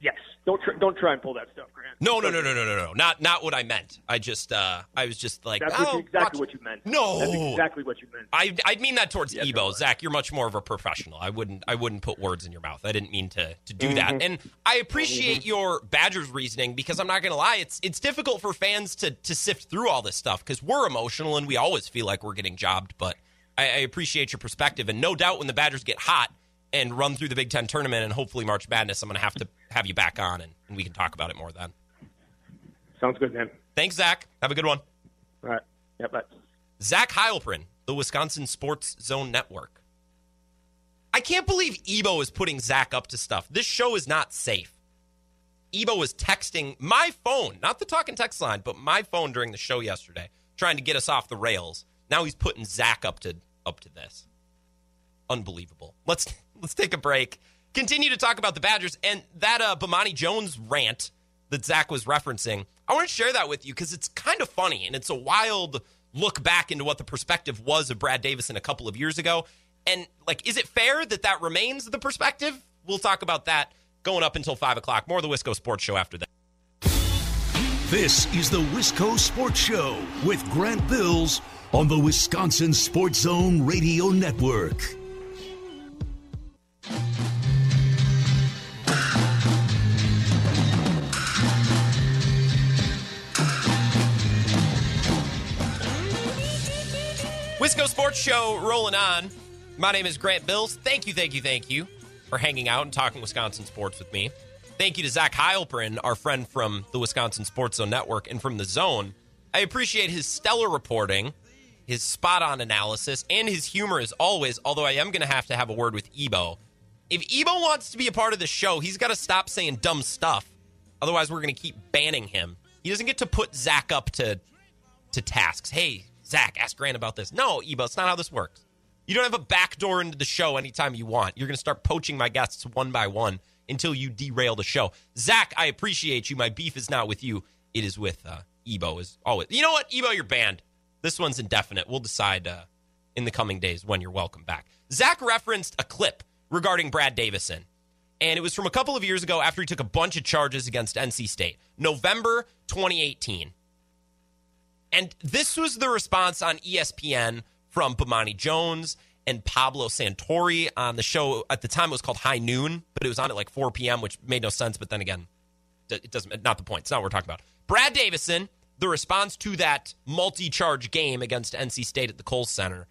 yes, don't don't don't try and pull that stuff, Grant. No, no, no, no, no, no, no. Not not what I meant. I just uh I was just like That's oh, exactly watch- what you meant. No. That's exactly what you meant. I I mean that towards Ebo. Zach, you're much more of a professional. I wouldn't I wouldn't put words in your mouth. I didn't mean to to do Mm-hmm. that. And I appreciate your Badgers reasoning because I'm not going to lie, it's it's difficult for fans to to sift through all this stuff because we're emotional and we always feel like we're getting jobbed. But I, I appreciate your perspective, and no doubt when the Badgers get hot and run through the Big Ten tournament and hopefully March Madness, I'm going to have to have you back on and, and we can talk about it more then. Sounds good, man. Thanks, Zach. Have a good one. All right. Yeah, bye. Zach Heilprin, the Wisconsin Sports Zone Network. I can't believe Ebo is putting Zach up to stuff. This show is not safe. Ebo was texting my phone, not the talking text line, but my phone during the show yesterday, trying to get us off the rails. Now he's putting Zach up to up to this. Unbelievable. Let's let's take a break. Continue to talk about the Badgers and that uh, Bomani Jones rant that Zach was referencing. I want to share that with you because it's kind of funny and it's a wild look back into what the perspective was of Brad Davison a couple of years ago. And like, is it fair that that remains the perspective? We'll talk about that going up until five o'clock. More of the Wisco Sports Show after that. This is the Wisco Sports Show with Grant Bills on the Wisconsin Sports Zone Radio Network. Wisco Sports Show rolling on. My name is Grant Bills. Thank you, thank you, thank you for hanging out and talking Wisconsin sports with me. Thank you to Zach Heilprin, our friend from the Wisconsin Sports Zone Network and from the Zone. I appreciate his stellar reporting, his spot on analysis, and his humor as always, although I am going to have to have a word with Ebo. If Ebo wants to be a part of the show, he's got to stop saying dumb stuff. Otherwise, we're going to keep banning him. He doesn't get to put Zach up to to tasks. Hey, Zach, ask Grant about this. No, Ebo, it's not how this works. You don't have a back door into the show anytime you want. You're going to start poaching my guests one by one until you derail the show. Zach, I appreciate you. My beef is not with you. It is with uh, Ebo, as always. You know what? Ebo, you're banned. This one's indefinite. We'll decide uh, in the coming days when you're welcome back. Zach referenced a clip regarding Brad Davison. And it was from a couple of years ago after he took a bunch of charges against NC State. November 2018. And this was the response on ESPN from Bomani Jones and Pablo Santori on the show. At the time, it was called High Noon, but it was on at like 4 p.m., which made no sense. But then again, it doesn't. Not the point. It's not what we're talking about. Brad Davison, the response to that multi-charge game against NC State at the Kohl's Center.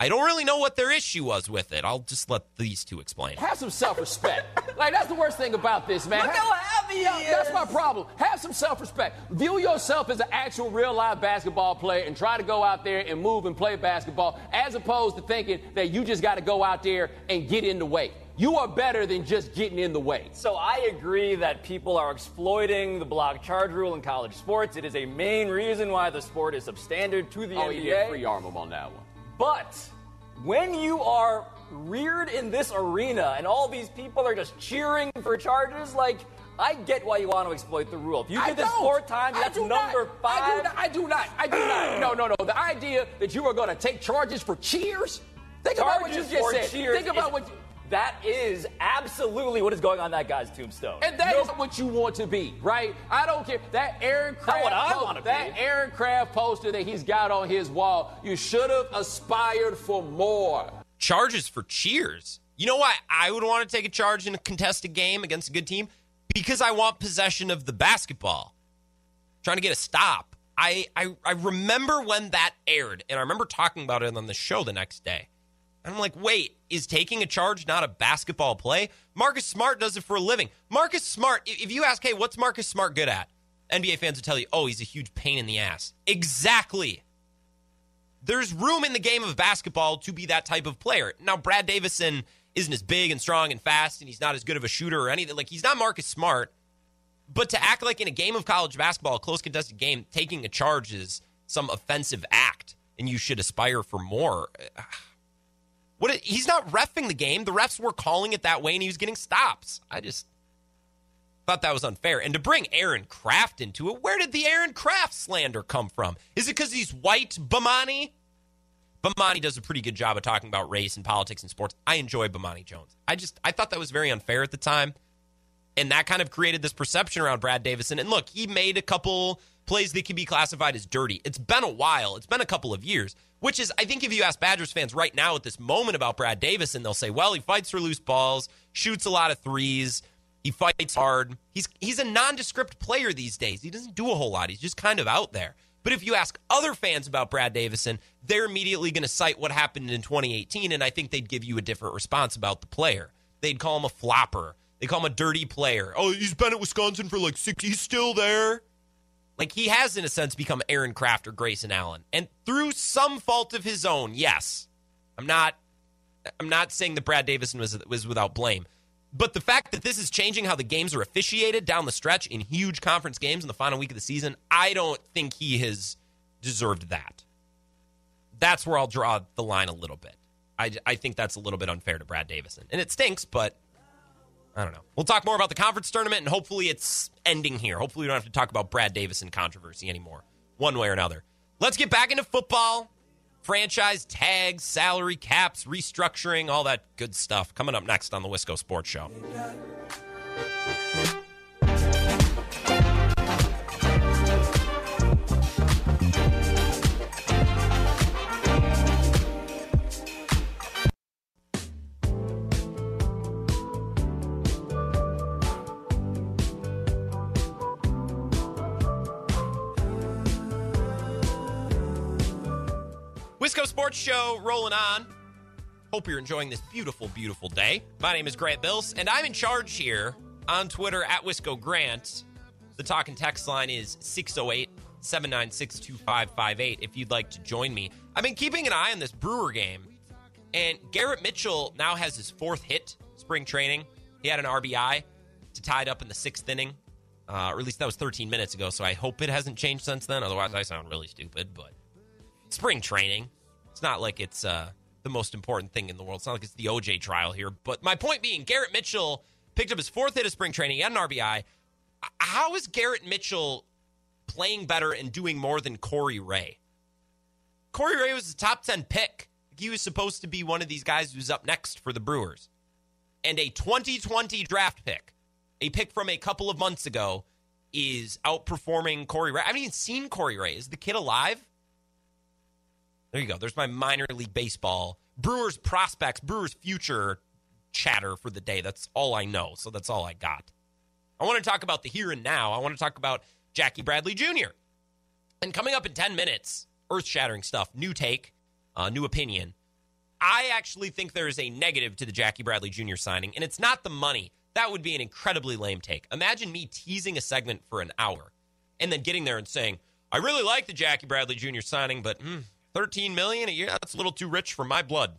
I don't really know what their issue was with it. I'll just let these two explain. Have some self-respect. like that's the worst thing about this, man. Look Have- how happy he Yeah, is. That's my problem. Have some self-respect. View yourself as an actual real live basketball player and try to go out there and move and play basketball, as opposed to thinking that you just got to go out there and get in the way. You are better than just getting in the way. So I agree that people are exploiting the block charge rule in college sports. It is a main reason why the sport is substandard to the Oh, you NBA. get free arm him on that one. But when you are reared in this arena and all these people are just cheering for charges, like I get why you want to exploit the rule. If you did this four times, that's number not. five. I do not. I do not. I do not. No, no, no. The idea that you are going to take charges for cheers. Think about what you just said. Think about what. You, That is absolutely what is going on that guy's tombstone. and that is Nope. what you want to be, right? I don't care. That Aaron Craft, what I post- wanna be. that Aaron Craft poster that he's got on his wall. You should have aspired for more. charges for cheers. You know why I would want to take a charge in a contested game against a good team? Because I want possession of the basketball. Trying to get a stop. I, I I remember when that aired, and I remember talking about it on the show the next day. And I'm like, wait, is taking a charge not a basketball play? Marcus Smart does it for a living. Marcus Smart, if you ask, hey, what's Marcus Smart good at? NBA fans would tell you, oh, he's a huge pain in the ass. Exactly there's room in the game of basketball to be that type of player. Now, Brad Davison isn't as big and strong and fast, and he's not as good of a shooter or anything. Like, he's not Marcus Smart. But to act like in a game of college basketball, a close contested game, taking a charge is some offensive act, and you should aspire for more. Uh, What? He's not refing the game. The refs were calling it that way, and he was getting stops. I just thought that was unfair. And to bring Aaron Craft into it, where did the Aaron Craft slander come from? Is it because he's white, Bomani? Bomani does a pretty good job of talking about race and politics and sports. I enjoy Bomani Jones. I just I thought that was very unfair at the time. And that kind of created this perception around Brad Davison. And look, he made a couple plays that can be classified as dirty. It's been a while, it's been a couple of years, which is, I think, if you ask Badgers fans right now at this moment about Brad Davison, they'll say, well, he fights for loose balls, shoots a lot of threes. He fights hard. He's he's a nondescript player these days. He doesn't do a whole lot. He's just kind of out there. But if you ask other fans about Brad Davison, they're immediately going to cite what happened in 2018, and I think they'd give you a different response about the player. They'd call him a flopper. They call him a dirty player. Oh, he's been at Wisconsin for like six. He's still there. Like he has, in a sense, become Aaron Craft or Grayson Allen, and through some fault of his own. Yes, I'm not. I'm not saying that Brad Davison was was without blame, but the fact that this is changing how the games are officiated down the stretch in huge conference games in the final week of the season, I don't think he has deserved that. That's where I'll draw the line a little bit. I, I think that's a little bit unfair to Brad Davison. And it stinks, but I don't know. We'll talk more about the conference tournament, and hopefully it's ending here. Hopefully we don't have to talk about Brad Davison controversy anymore, one way or another. Let's get back into football franchise tags, salary caps, restructuring, all that good stuff coming up next on the Wisco Sports Show. Wisco Sports Show rolling on. Hope you're enjoying this beautiful, beautiful day. My name is Grant Bills, and I'm in charge here on Twitter at Wisco Grant. The talk and text line is 608 796 2558 if you'd like to join me. I've been keeping an eye on this Brewer game, and Garrett Mitchell now has his fourth hit spring training. He had an RBI to tie it up in the sixth inning, uh, or at least that was 13 minutes ago, so I hope it hasn't changed since then. Otherwise, I sound really stupid, but spring training. Not like it's uh, the most important thing in the world. It's not like it's the OJ trial here. But my point being, Garrett Mitchell picked up his fourth hit of spring training. He had an RBI. How is Garrett Mitchell playing better and doing more than Corey Ray? Corey Ray was a top 10 pick. He was supposed to be one of these guys who's up next for the Brewers. And a 2020 draft pick, a pick from a couple of months ago, is outperforming Corey Ray. I haven't even seen Corey Ray. Is the kid alive? There you go. There's my minor league baseball. Brewers prospects, Brewers future chatter for the day. That's all I know. So that's all I got. I want to talk about the here and now. I want to talk about Jackie Bradley Jr. And coming up in 10 minutes, earth shattering stuff, new take, uh, new opinion. I actually think there is a negative to the Jackie Bradley Jr. signing, and it's not the money. That would be an incredibly lame take. Imagine me teasing a segment for an hour and then getting there and saying, I really like the Jackie Bradley Jr. signing, but mm, 13 million a year? That's a little too rich for my blood.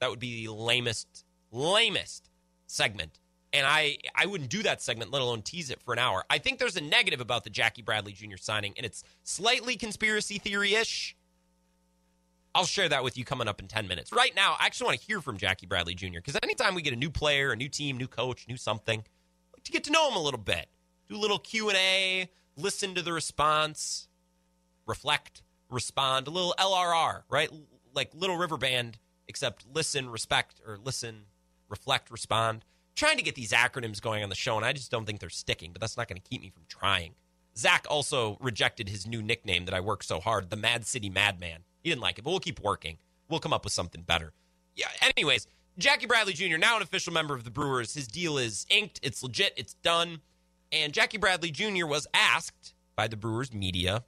That would be the lamest lamest segment. And i i wouldn't do that segment let alone tease it for an hour. I think there's a negative about the jackie bradley jr signing and it's slightly conspiracy theory-ish. I'll share that with you coming up in 10 minutes. Right now i actually want to hear from jackie bradley jr because anytime we get a new player a new team new coach new something like to get to know him a little bit. Do a little q&a listen to the response reflect respond, a little LRR, right? Like Little River Band, except listen, respect, or listen, reflect, respond. Trying to get these acronyms going on the show, and I just don't think they're sticking, but that's not going to keep me from trying. Zach also rejected his new nickname that I worked so hard, the Mad City Madman. He didn't like it, but we'll keep working. We'll come up with something better. Yeah, anyways, Jackie Bradley Jr., now an official member of the Brewers, his deal is inked, it's legit, it's done. And Jackie Bradley Jr. was asked by the Brewers media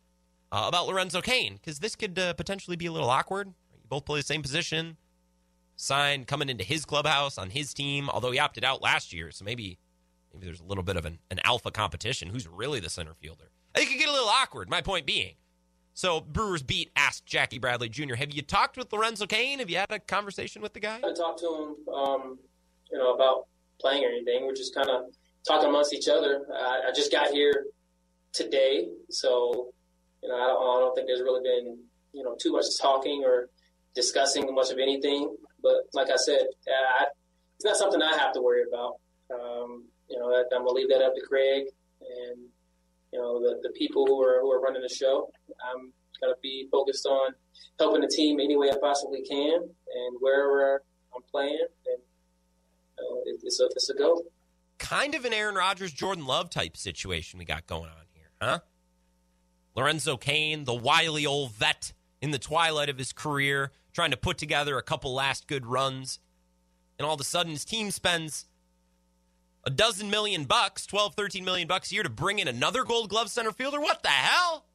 uh, about Lorenzo Cain because this could uh, potentially be a little awkward. You both play the same position. Signed coming into his clubhouse on his team, although he opted out last year, so maybe maybe there's a little bit of an, an alpha competition. Who's really the center fielder? It could get a little awkward. My point being. So Brewers beat asked Jackie Bradley Jr. Have you talked with Lorenzo Cain? Have you had a conversation with the guy? I talked to him, um, you know, about playing or anything. We're just kind of talking amongst each other. I, I just got here today, so you know, I don't, I don't think there's really been, you know, too much talking or discussing much of anything. But like I said, I, it's not something I have to worry about. Um, you know, I'm gonna leave that up to Craig and you know the, the people who are who are running the show. I'm gonna be focused on helping the team any way I possibly can, and wherever I'm playing, and you know, it, it's a it's a go. kind of an Aaron Rodgers, Jordan Love type situation we got going on here, huh? Lorenzo Cain, the wily old vet in the twilight of his career, trying to put together a couple last good runs. And all of a sudden, his team spends a dozen million bucks, 12, 13 million bucks a year to bring in another gold glove center fielder. What the hell?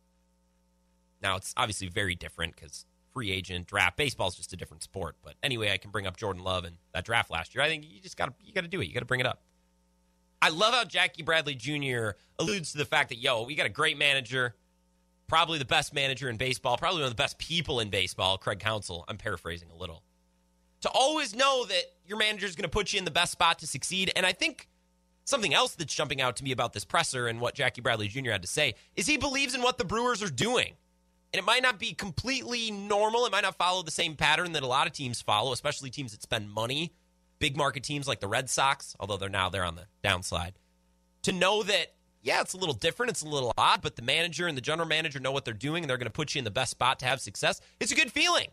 Now, it's obviously very different because free agent draft baseball is just a different sport. But anyway, I can bring up Jordan Love and that draft last year. I think you just got to you got to do it. You got to bring it up. I love how Jackie Bradley Jr. alludes to the fact that yo, we got a great manager, probably the best manager in baseball, probably one of the best people in baseball, Craig Counsell. I'm paraphrasing a little. To always know that your manager is going to put you in the best spot to succeed, and I think something else that's jumping out to me about this presser and what Jackie Bradley Jr. had to say is he believes in what the Brewers are doing. And it might not be completely normal. It might not follow the same pattern that a lot of teams follow, especially teams that spend money, big market teams like the Red Sox, although they're now they're on the downside. To know that, yeah, it's a little different, it's a little odd, but the manager and the general manager know what they're doing and they're going to put you in the best spot to have success. It's a good feeling.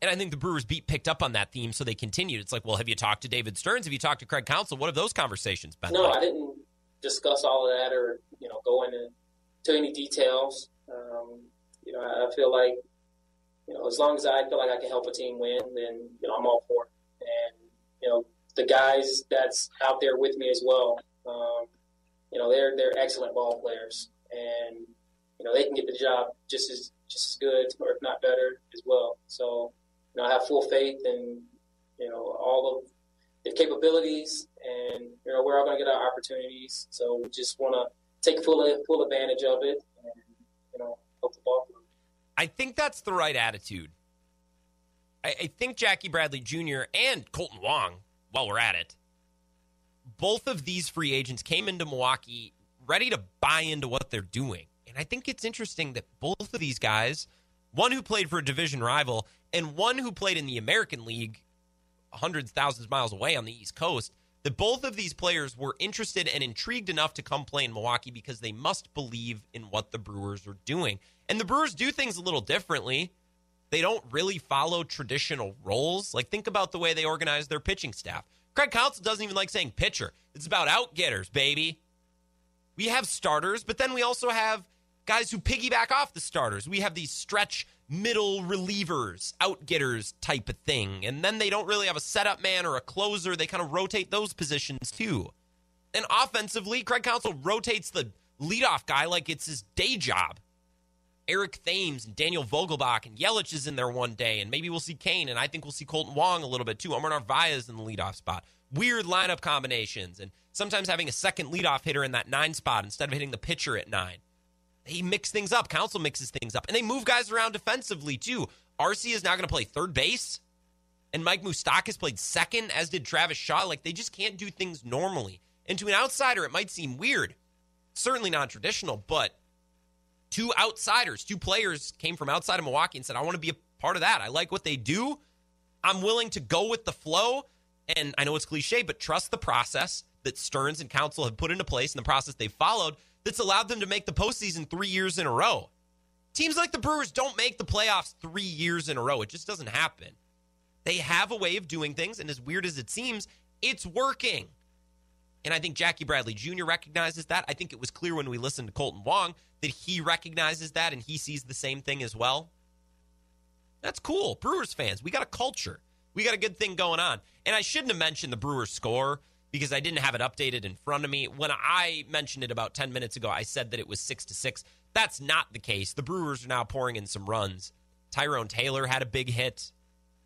And I think the Brewers beat picked up on that theme, so they continued. It's like, well, have you talked to David Stearns? Have you talked to Craig Counsell? What have those conversations been? No, like? I didn't discuss all of that or you know go into to any details. Um, you know, I feel like you know as long as I feel like I can help a team win, then you know I'm all for it. And you know the guys that's out there with me as well. Um, you know they're they're excellent ball players, and you know they can get the job just as just as good or if not better as well. So you know I have full faith in you know all of their capabilities, and you know we're all going to get our opportunities. So we just want to take full full advantage of it, and you know help the ball. Through. I think that's the right attitude. I, I think Jackie Bradley Jr. and Kolten Wong, while we're at it, both of these free agents came into Milwaukee ready to buy into what they're doing. And I think it's interesting that both of these guys, one who played for a division rival and one who played in the American League hundreds, thousands of miles away on the East Coast, that both of these players were interested and intrigued enough to come play in Milwaukee because they must believe in what the Brewers are doing. And the Brewers do things a little differently. They don't really follow traditional roles. Like, think about the way they organize their pitching staff. Craig Counsell doesn't even like saying pitcher. It's about outgetters, baby. We have starters, but then we also have guys who piggyback off the starters. We have these stretch middle relievers, outgetters type of thing. And then they don't really have a setup man or a closer. They kind of rotate those positions too. And offensively, Craig Counsell rotates the leadoff guy like it's his day job. Eric Thames and Daniel Vogelbach and Yelich is in there one day, and maybe we'll see Cain, and I think we'll see Kolten Wong a little bit too. Omar Narvaez in the leadoff spot. Weird lineup combinations, and sometimes having a second leadoff hitter in that nine spot instead of hitting the pitcher at nine. They mix things up. Counsell mixes things up, and they move guys around defensively too. Arcia is now going to play third base, and Mike Moustakas played second, as did Travis Shaw. Like they just can't do things normally. And to an outsider, it might seem weird. Certainly not traditional, but two outsiders, two players came from outside of Milwaukee and said, I want to be a part of that. I like what they do. I'm willing to go with the flow. And I know it's cliche, but trust the process that Stearns and Counsell have put into place and the process they followed that's allowed them to make the postseason three years in a row. Teams like the Brewers don't make the playoffs three years in a row. It just doesn't happen. They have a way of doing things, and as weird as it seems, it's working. And I think Jackie Bradley Jr. recognizes that. I think it was clear when we listened to Kolten Wong that he recognizes that and he sees the same thing as well. That's cool. Brewers fans, we got a culture. We got a good thing going on. And I shouldn't have mentioned the Brewers score because I didn't have it updated in front of me. When I mentioned it about 10 minutes ago, I said that it was 6 to 6. That's not the case. The Brewers are now pouring in some runs. Tyrone Taylor had a big hit,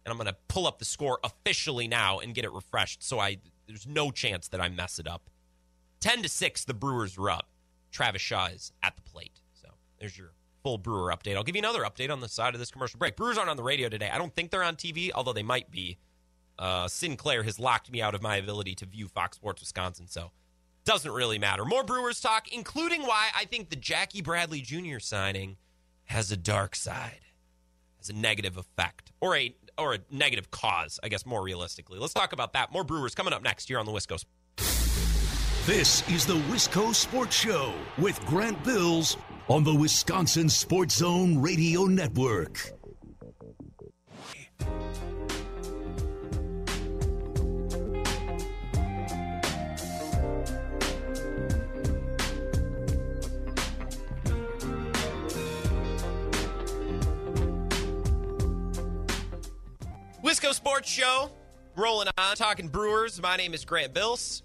and I'm going to pull up the score officially now and get it refreshed so I there's no chance that I mess it up. 10 to 6 the Brewers are up. Travis Shaw is at the plate. So, there's your full Brewer update. I'll give you another update on the side of this commercial break. Brewers aren't on the radio today. I don't think they're on TV, although they might be uh, Sinclair has locked me out of my ability to view Fox Sports Wisconsin, so doesn't really matter. More Brewers talk, including why I think the Jackie Bradley Jr. signing has a dark side, has a negative effect, or a or a negative cause, I guess more realistically. Let's talk about that. More Brewers coming up next here on the Wisco. This is the Wisco Sports Show with Grant Bills on the Wisconsin Sports Zone Radio Network. Wisco Sports Show, rolling on, talking Brewers. My name is Grant Bills.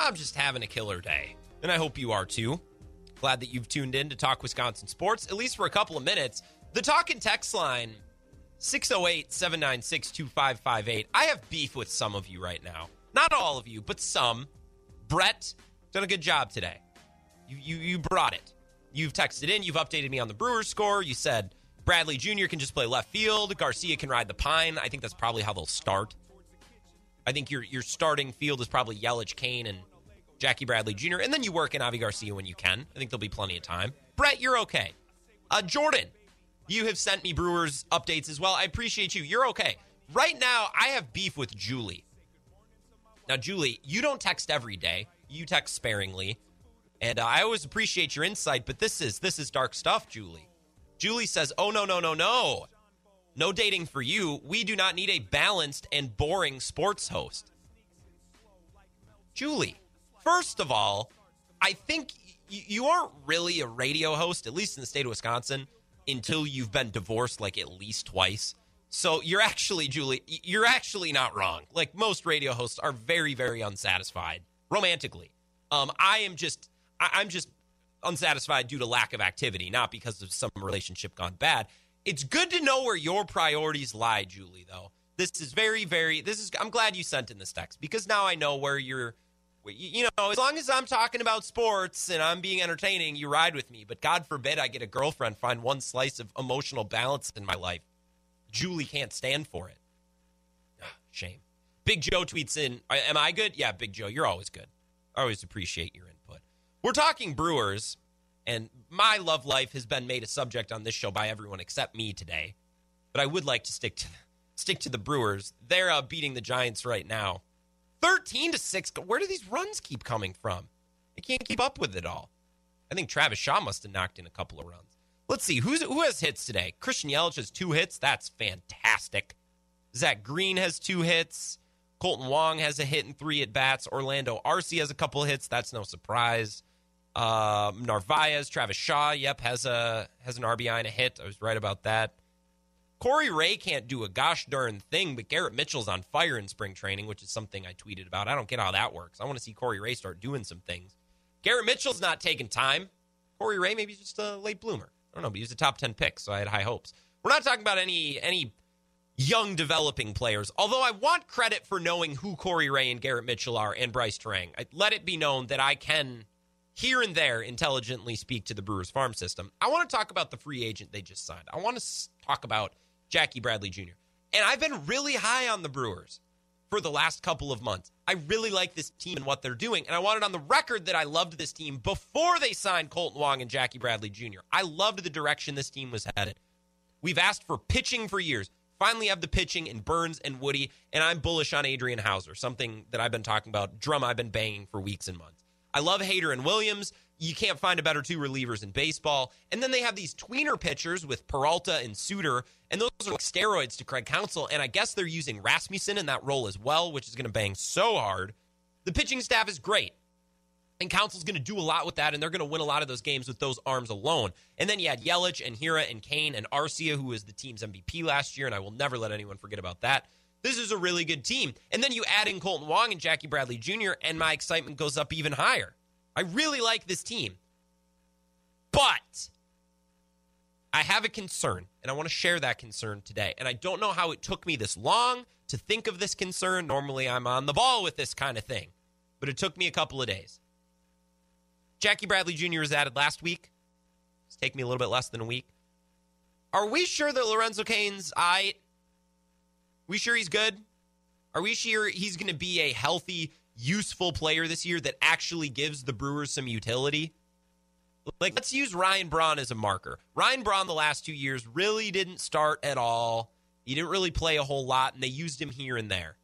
I'm just having a killer day, and I hope you are too. Glad that you've tuned in to talk Wisconsin sports, at least for a couple of minutes. The talk and text line 608 796 2558. I have beef with some of you right now. Not all of you, but some. Brett, done a good job today. You, you, you brought it. You've texted in, you've updated me on the Brewers score. You said Bradley Jr. can just play left field. Garcia can ride the pine. I think that's probably how they'll start. I think your your starting field is probably Yelich, Cain, and Jackie Bradley Jr. And then you work in Avi Garcia when you can. I think there'll be plenty of time. Brett, you're okay. Uh, Jordan, you have sent me Brewers updates as well. I appreciate you. You're okay. Right now, I have beef with Julie. Now, Julie, you don't text every day. You text sparingly, and uh, I always appreciate your insight. But this is this is dark stuff, Julie. Julie says, "Oh no, no, no, no, no dating for you. We do not need a balanced and boring sports host." Julie, first of all, I think you aren't really a radio host, at least in the state of Wisconsin, until you've been divorced like at least twice. So you're actually, Julie, you're actually not wrong. Like most radio hosts are very, very unsatisfied romantically. Um, I am just, I- I'm just unsatisfied due to lack of activity, not because of some relationship gone bad. It's good to know where your priorities lie, Julie, though. This is very, very, this is, I'm glad you sent in this text because now I know where you're, you know, as long as I'm talking about sports and I'm being entertaining, you ride with me. But God forbid I get a girlfriend, find one slice of emotional balance in my life. Julie can't stand for it. Ah, Shame. Big Joe tweets in, Am I good? Yeah, Big Joe, you're always good. I always appreciate your input. We're talking Brewers, and my love life has been made a subject on this show by everyone except me today. But I would like to stick to stick to the Brewers. They're uh, beating the Giants right now. 13 to 6. Where do these runs keep coming from? They can't keep up with it all. I think Travis Shaw must have knocked in a couple of runs. Let's see who's who has hits today. Christian Yelich has two hits. That's fantastic. Zach Green has two hits. Kolten Wong has a hit and three at bats. Orlando Arcia has a couple hits. That's no surprise. Uh, Narvaez, Travis Shaw, yep, has a has an RBI and a hit. I was right about that. Corey Ray can't do a gosh darn thing, but Garrett Mitchell's on fire in spring training, which is something I tweeted about. I don't get how that works. I want to see Corey Ray start doing some things. Garrett Mitchell's not taking time. Corey Ray maybe just a late bloomer. I don't know, but he was a top ten pick, so I had high hopes. We're not talking about any any young developing players. Although I want credit for knowing who Corey Ray and Garrett Mitchell are and Brice Turang. I, let it be known that I can here and there intelligently speak to the Brewers farm system. I want to talk about the free agent they just signed. I want to talk about Jackie Bradley Jr. And I've been really high on the Brewers for the last couple of months. I really like this team and what they're doing. And I wanted on the record that I loved this team before they signed Kolten Wong and Jackie Bradley Jr. I loved the direction this team was headed. We've asked for pitching for years. Finally have the pitching in Burnes and Woody, and I'm bullish on Adrian Houser, something that I've been talking about, drum I've been banging for weeks and months. I love Hader and Williams. You can't find a better two relievers in baseball. And then they have these tweener pitchers with Peralta and Suter, and those are like steroids to Craig Counsell. And I guess they're using Rasmussen in that role as well, which is going to bang so hard. The pitching staff is great. And Counsell's going to do a lot with that, and they're going to win a lot of those games with those arms alone. And then you had Yelich and Hiura and Cain and Arcia, who was the team's MVP last year, and I will never let anyone forget about that. This is a really good team. And then you add in Kolten Wong and Jackie Bradley Jr., and my excitement goes up even higher. I really like this team. But I have a concern, and I want to share that concern today. And I don't know how it took me this long to think of this concern. Normally, I'm on the ball with this kind of thing, but it took me a couple of days. Jackie Bradley Jr. was added last week. It's taken me a little bit less than a week. Are we sure that Lorenzo Cain's I? We sure he's good? Are we sure he's going to be a healthy, useful player this year that actually gives the Brewers some utility? Like, let's use Ryan Braun as a marker. Ryan Braun, the last two years, really didn't start at all. He didn't really play a whole lot, and they used him here and there.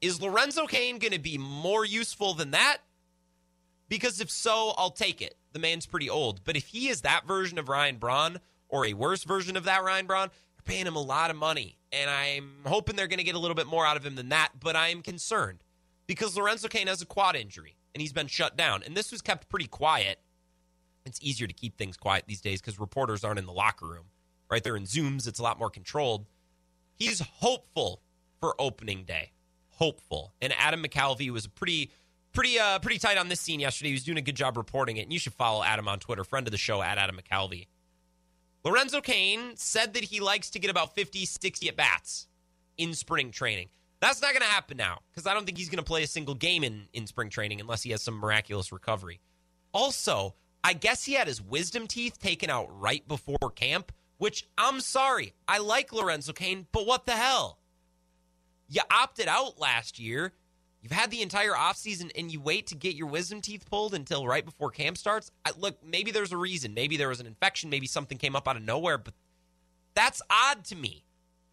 Is Lorenzo Cain going to be more useful than that? Because if so, I'll take it. The man's pretty old. But if he is that version of Ryan Braun or a worse version of that Ryan Braun, they're paying him a lot of money. And I'm hoping they're going to get a little bit more out of him than that. But I am concerned because Lorenzo Cain has a quad injury and he's been shut down. And this was kept pretty quiet. It's easier to keep things quiet these days because reporters aren't in the locker room, right? They're in Zooms. It's a lot more controlled. He's hopeful for opening day. Hopeful. And Adam McCalvy was pretty pretty uh pretty tight on this scene yesterday. He was doing a good job reporting it. And you should follow Adam on Twitter, friend of the show at Adam McCalvy. Lorenzo Cain said that he likes to get about 50, 60 at bats in spring training. That's not going to happen now because I don't think he's going to play a single game in, in spring training unless he has some miraculous recovery. Also, I guess he had his wisdom teeth taken out right before camp, which I'm sorry. I like Lorenzo Cain, but what the hell? You opted out last year. You've had the entire offseason and you wait to get your wisdom teeth pulled until right before camp starts. I, look, maybe there's a reason. Maybe there was an infection. Maybe something came up out of nowhere, but that's odd to me.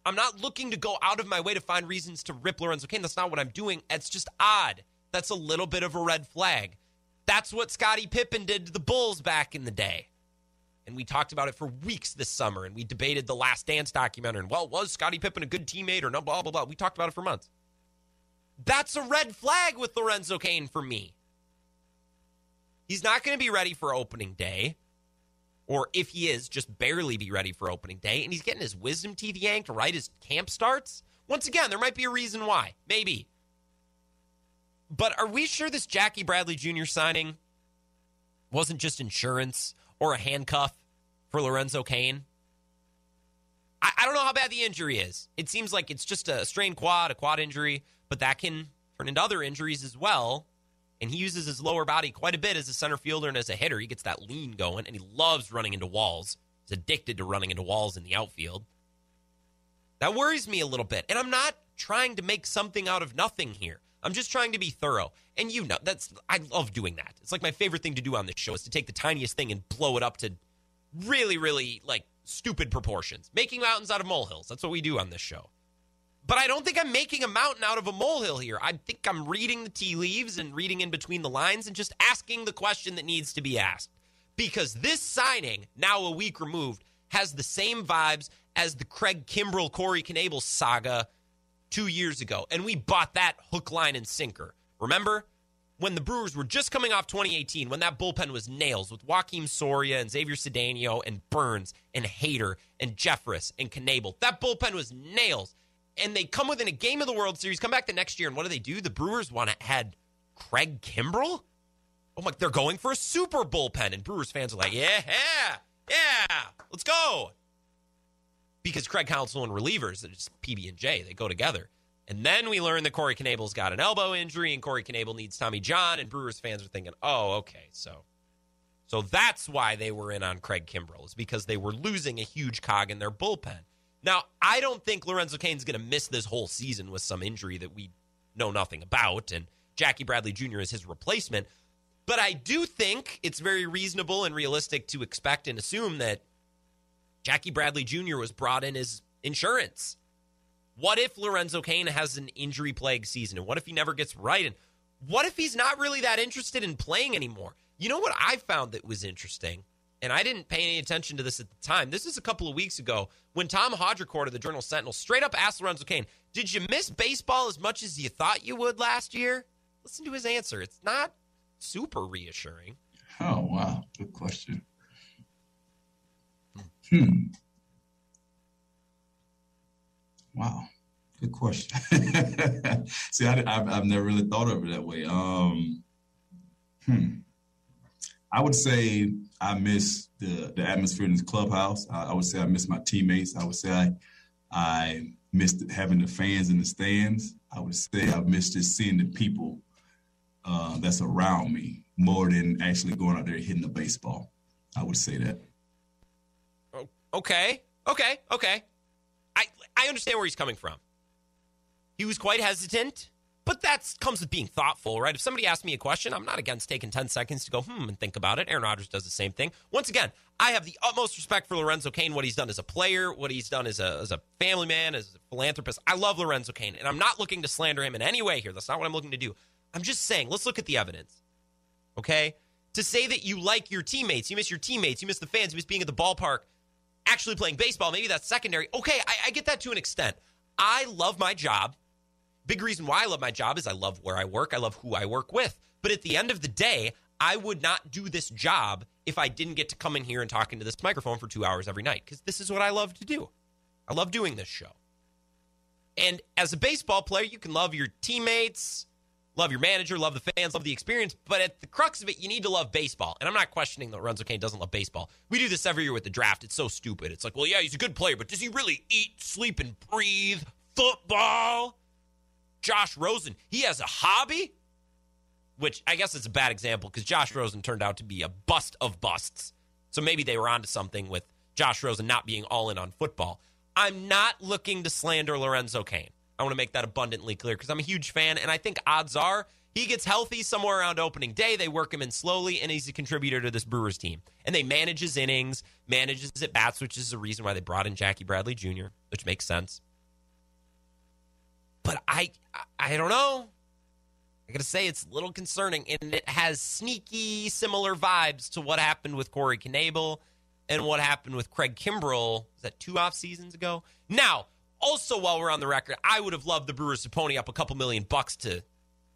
I'm not looking to go out of my way to find reasons to rip Lorenzo Cain. That's not what I'm doing. It's just odd. That's a little bit of a red flag. That's what Scottie Pippen did to the Bulls back in the day. And we talked about it for weeks this summer, and we debated the Last Dance documentary. And well, was Scottie Pippen a good teammate or no? Blah blah blah. We talked about it for months. That's a red flag with Lorenzo Cain for me. He's not going to be ready for opening day or if he is, just barely be ready for opening day, and he's getting his wisdom teeth yanked right as camp starts. Once again, there might be a reason why. Maybe. But are we sure this Jackie Bradley Jr. signing wasn't just insurance or a handcuff for Lorenzo Cain? I, I don't know how bad the injury is. It seems like it's just a strained quad, a quad injury, but that can turn into other injuries as well and he uses his lower body quite a bit as a center fielder and as a hitter. He gets that lean going, and he loves running into walls. He's addicted to running into walls in the outfield. That worries me a little bit, and I'm not trying to make something out of nothing here. I'm just trying to be thorough. And you know, that's I love doing that. It's like my favorite thing to do on this show is to take the tiniest thing and blow it up to really, really like stupid proportions. Making mountains out of molehills. That's what we do on this show. But I don't think I'm making a mountain out of a molehill here. I think I'm reading the tea leaves and reading in between the lines and just asking the question that needs to be asked. Because this signing, now a week removed, has the same vibes as the Craig Kimbrel, Corey Knebel saga two years ago. And we bought that hook, line, and sinker. Remember? When the Brewers were just coming off 2018, when that bullpen was nails with Joakim Soria and Xavier Cedeno and Burnes and Hader and Jeffress and Knebel. That bullpen was nails and they come within a game of the World Series, come back the next year, and what do they do? The Brewers want to had Craig Kimbrel. Oh my, they're going for a super bullpen, and Brewers fans are like, yeah, yeah, yeah, let's go. Because Craig Counsell and relievers, it's PB and J, they go together. And then we learn that Corey Knebel's got an elbow injury, and Corey Knebel needs Tommy John, and Brewers fans are thinking, oh, okay, so. So that's why they were in on Craig Kimbrel, is because they were losing a huge cog in their bullpen. Now, I don't think Lorenzo Cain's going to miss this whole season with some injury that we know nothing about, and Jackie Bradley Jr. is his replacement. But I do think it's very reasonable and realistic to expect and assume that Jackie Bradley Jr. was brought in as insurance. What if Lorenzo Cain has an injury plagued season? And what if he never gets right? And what if he's not really that interested in playing anymore? You know what I found that was interesting? And I didn't pay any attention to this at the time. This is a couple of weeks ago when Tom Haudricourt of the Journal Sentinel straight up asked Lorenzo Cain, Did you miss baseball as much as you thought you would last year? Listen to his answer. It's not super reassuring. Oh, wow. Good question. Hmm. Wow. Good question. See, I, have never really thought of it that way. Um, hmm. I would say I miss the the atmosphere in the clubhouse. I, I, would say I miss my teammates. I would say I I missed having the fans in the stands. I would say I missed just seeing the people uh, that's around me more than actually going out there hitting the baseball. I would say that. Okay, okay, okay. I I understand where he's coming from. He was quite hesitant but that comes with being thoughtful, right? If somebody asks me a question, I'm not against taking 10 seconds to go, hmm, and think about it. Aaron Rodgers does the same thing. Once again, I have the utmost respect for Lorenzo Cain, what he's done as a player, what he's done as a, as a family man, as a philanthropist. I love Lorenzo Cain, and I'm not looking to slander him in any way here. That's not what I'm looking to do. I'm just saying, let's look at the evidence, okay? To say that you like your teammates, you miss your teammates, you miss the fans, you miss being at the ballpark, actually playing baseball, maybe that's secondary. Okay, I, I get that to an extent. I love my job. Big reason why I love my job is I love where I work, I love who I work with. But at the end of the day, I would not do this job if I didn't get to come in here and talk into this microphone for two hours every night because this is what I love to do. I love doing this show. And as a baseball player, you can love your teammates, love your manager, love the fans, love the experience. But at the crux of it, you need to love baseball. And I'm not questioning that Lorenzo Cain doesn't love baseball. We do this every year with the draft. It's so stupid. It's like, well, yeah, he's a good player, but does he really eat, sleep, and breathe football? Josh Rosen, he has a hobby, which I guess is a bad example because Josh Rosen turned out to be a bust of busts. So maybe they were onto something with Josh Rosen not being all in on football. I'm not looking to slander Lorenzo Cain. I want to make that abundantly clear because I'm a huge fan, and I think odds are he gets healthy somewhere around opening day. They work him in slowly, and he's a contributor to this Brewers team. And they manage his innings, manages at bats, which is the reason why they brought in Jackie Bradley Jr., which makes sense. But I, I don't know. I gotta say it's a little concerning, and it has sneaky similar vibes to what happened with Corey Knebel and what happened with Craig Kimbrel. Is that two off seasons ago? Now, also while we're on the record, I would have loved the Brewers to pony up a couple million bucks to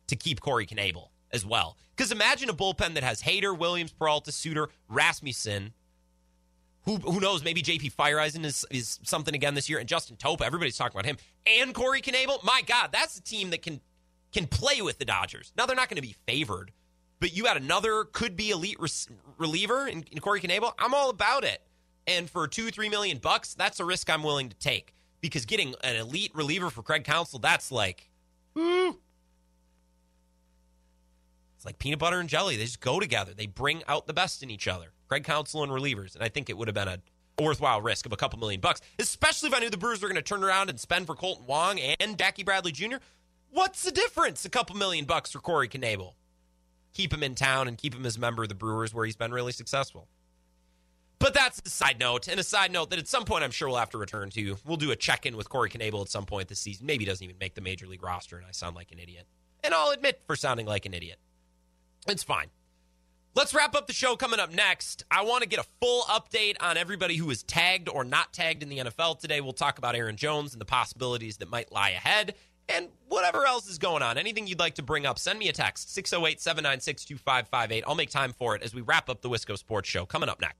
to keep Corey Knebel as well. Because imagine a bullpen that has Hader, Williams, Peralta, Suter, Rasmussen. Who, who knows? Maybe JP Feyereisen is, is something again this year, and Justin Topa. Everybody's talking about him and Corey Knebel. My God, that's a team that can can play with the Dodgers. Now they're not going to be favored, but you had another could be elite reliever in, in Corey Knebel. I'm all about it. And for two, three million bucks, that's a risk I'm willing to take because getting an elite reliever for Craig Counsell, that's like, hmm. It's like peanut butter and jelly. They just go together. They bring out the best in each other. Craig Counsell and relievers. And I think it would have been a worthwhile risk of a couple million bucks, especially if I knew the Brewers were going to turn around and spend for Kolten Wong and Jackie Bradley Jr. What's the difference? A couple million bucks for Corey Knebel. Keep him in town and keep him as a member of the Brewers where he's been really successful. But that's a side note, and a side note that at some point I'm sure we'll have to return to. We'll do a check in with Corey Knebel at some point this season. Maybe he doesn't even make the major league roster, and I sound like an idiot. And I'll admit for sounding like an idiot. It's fine. Let's wrap up the show coming up next. I want to get a full update on everybody who is tagged or not tagged in the NFL today. We'll talk about Aaron Jones and the possibilities that might lie ahead and whatever else is going on. Anything you'd like to bring up, send me a text 608 796 2558. I'll make time for it as we wrap up the Wisco Sports Show coming up next.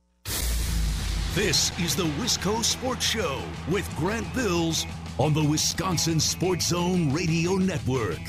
This is the Wisco Sports Show with Grant Bills on the Wisconsin Sports Zone Radio Network.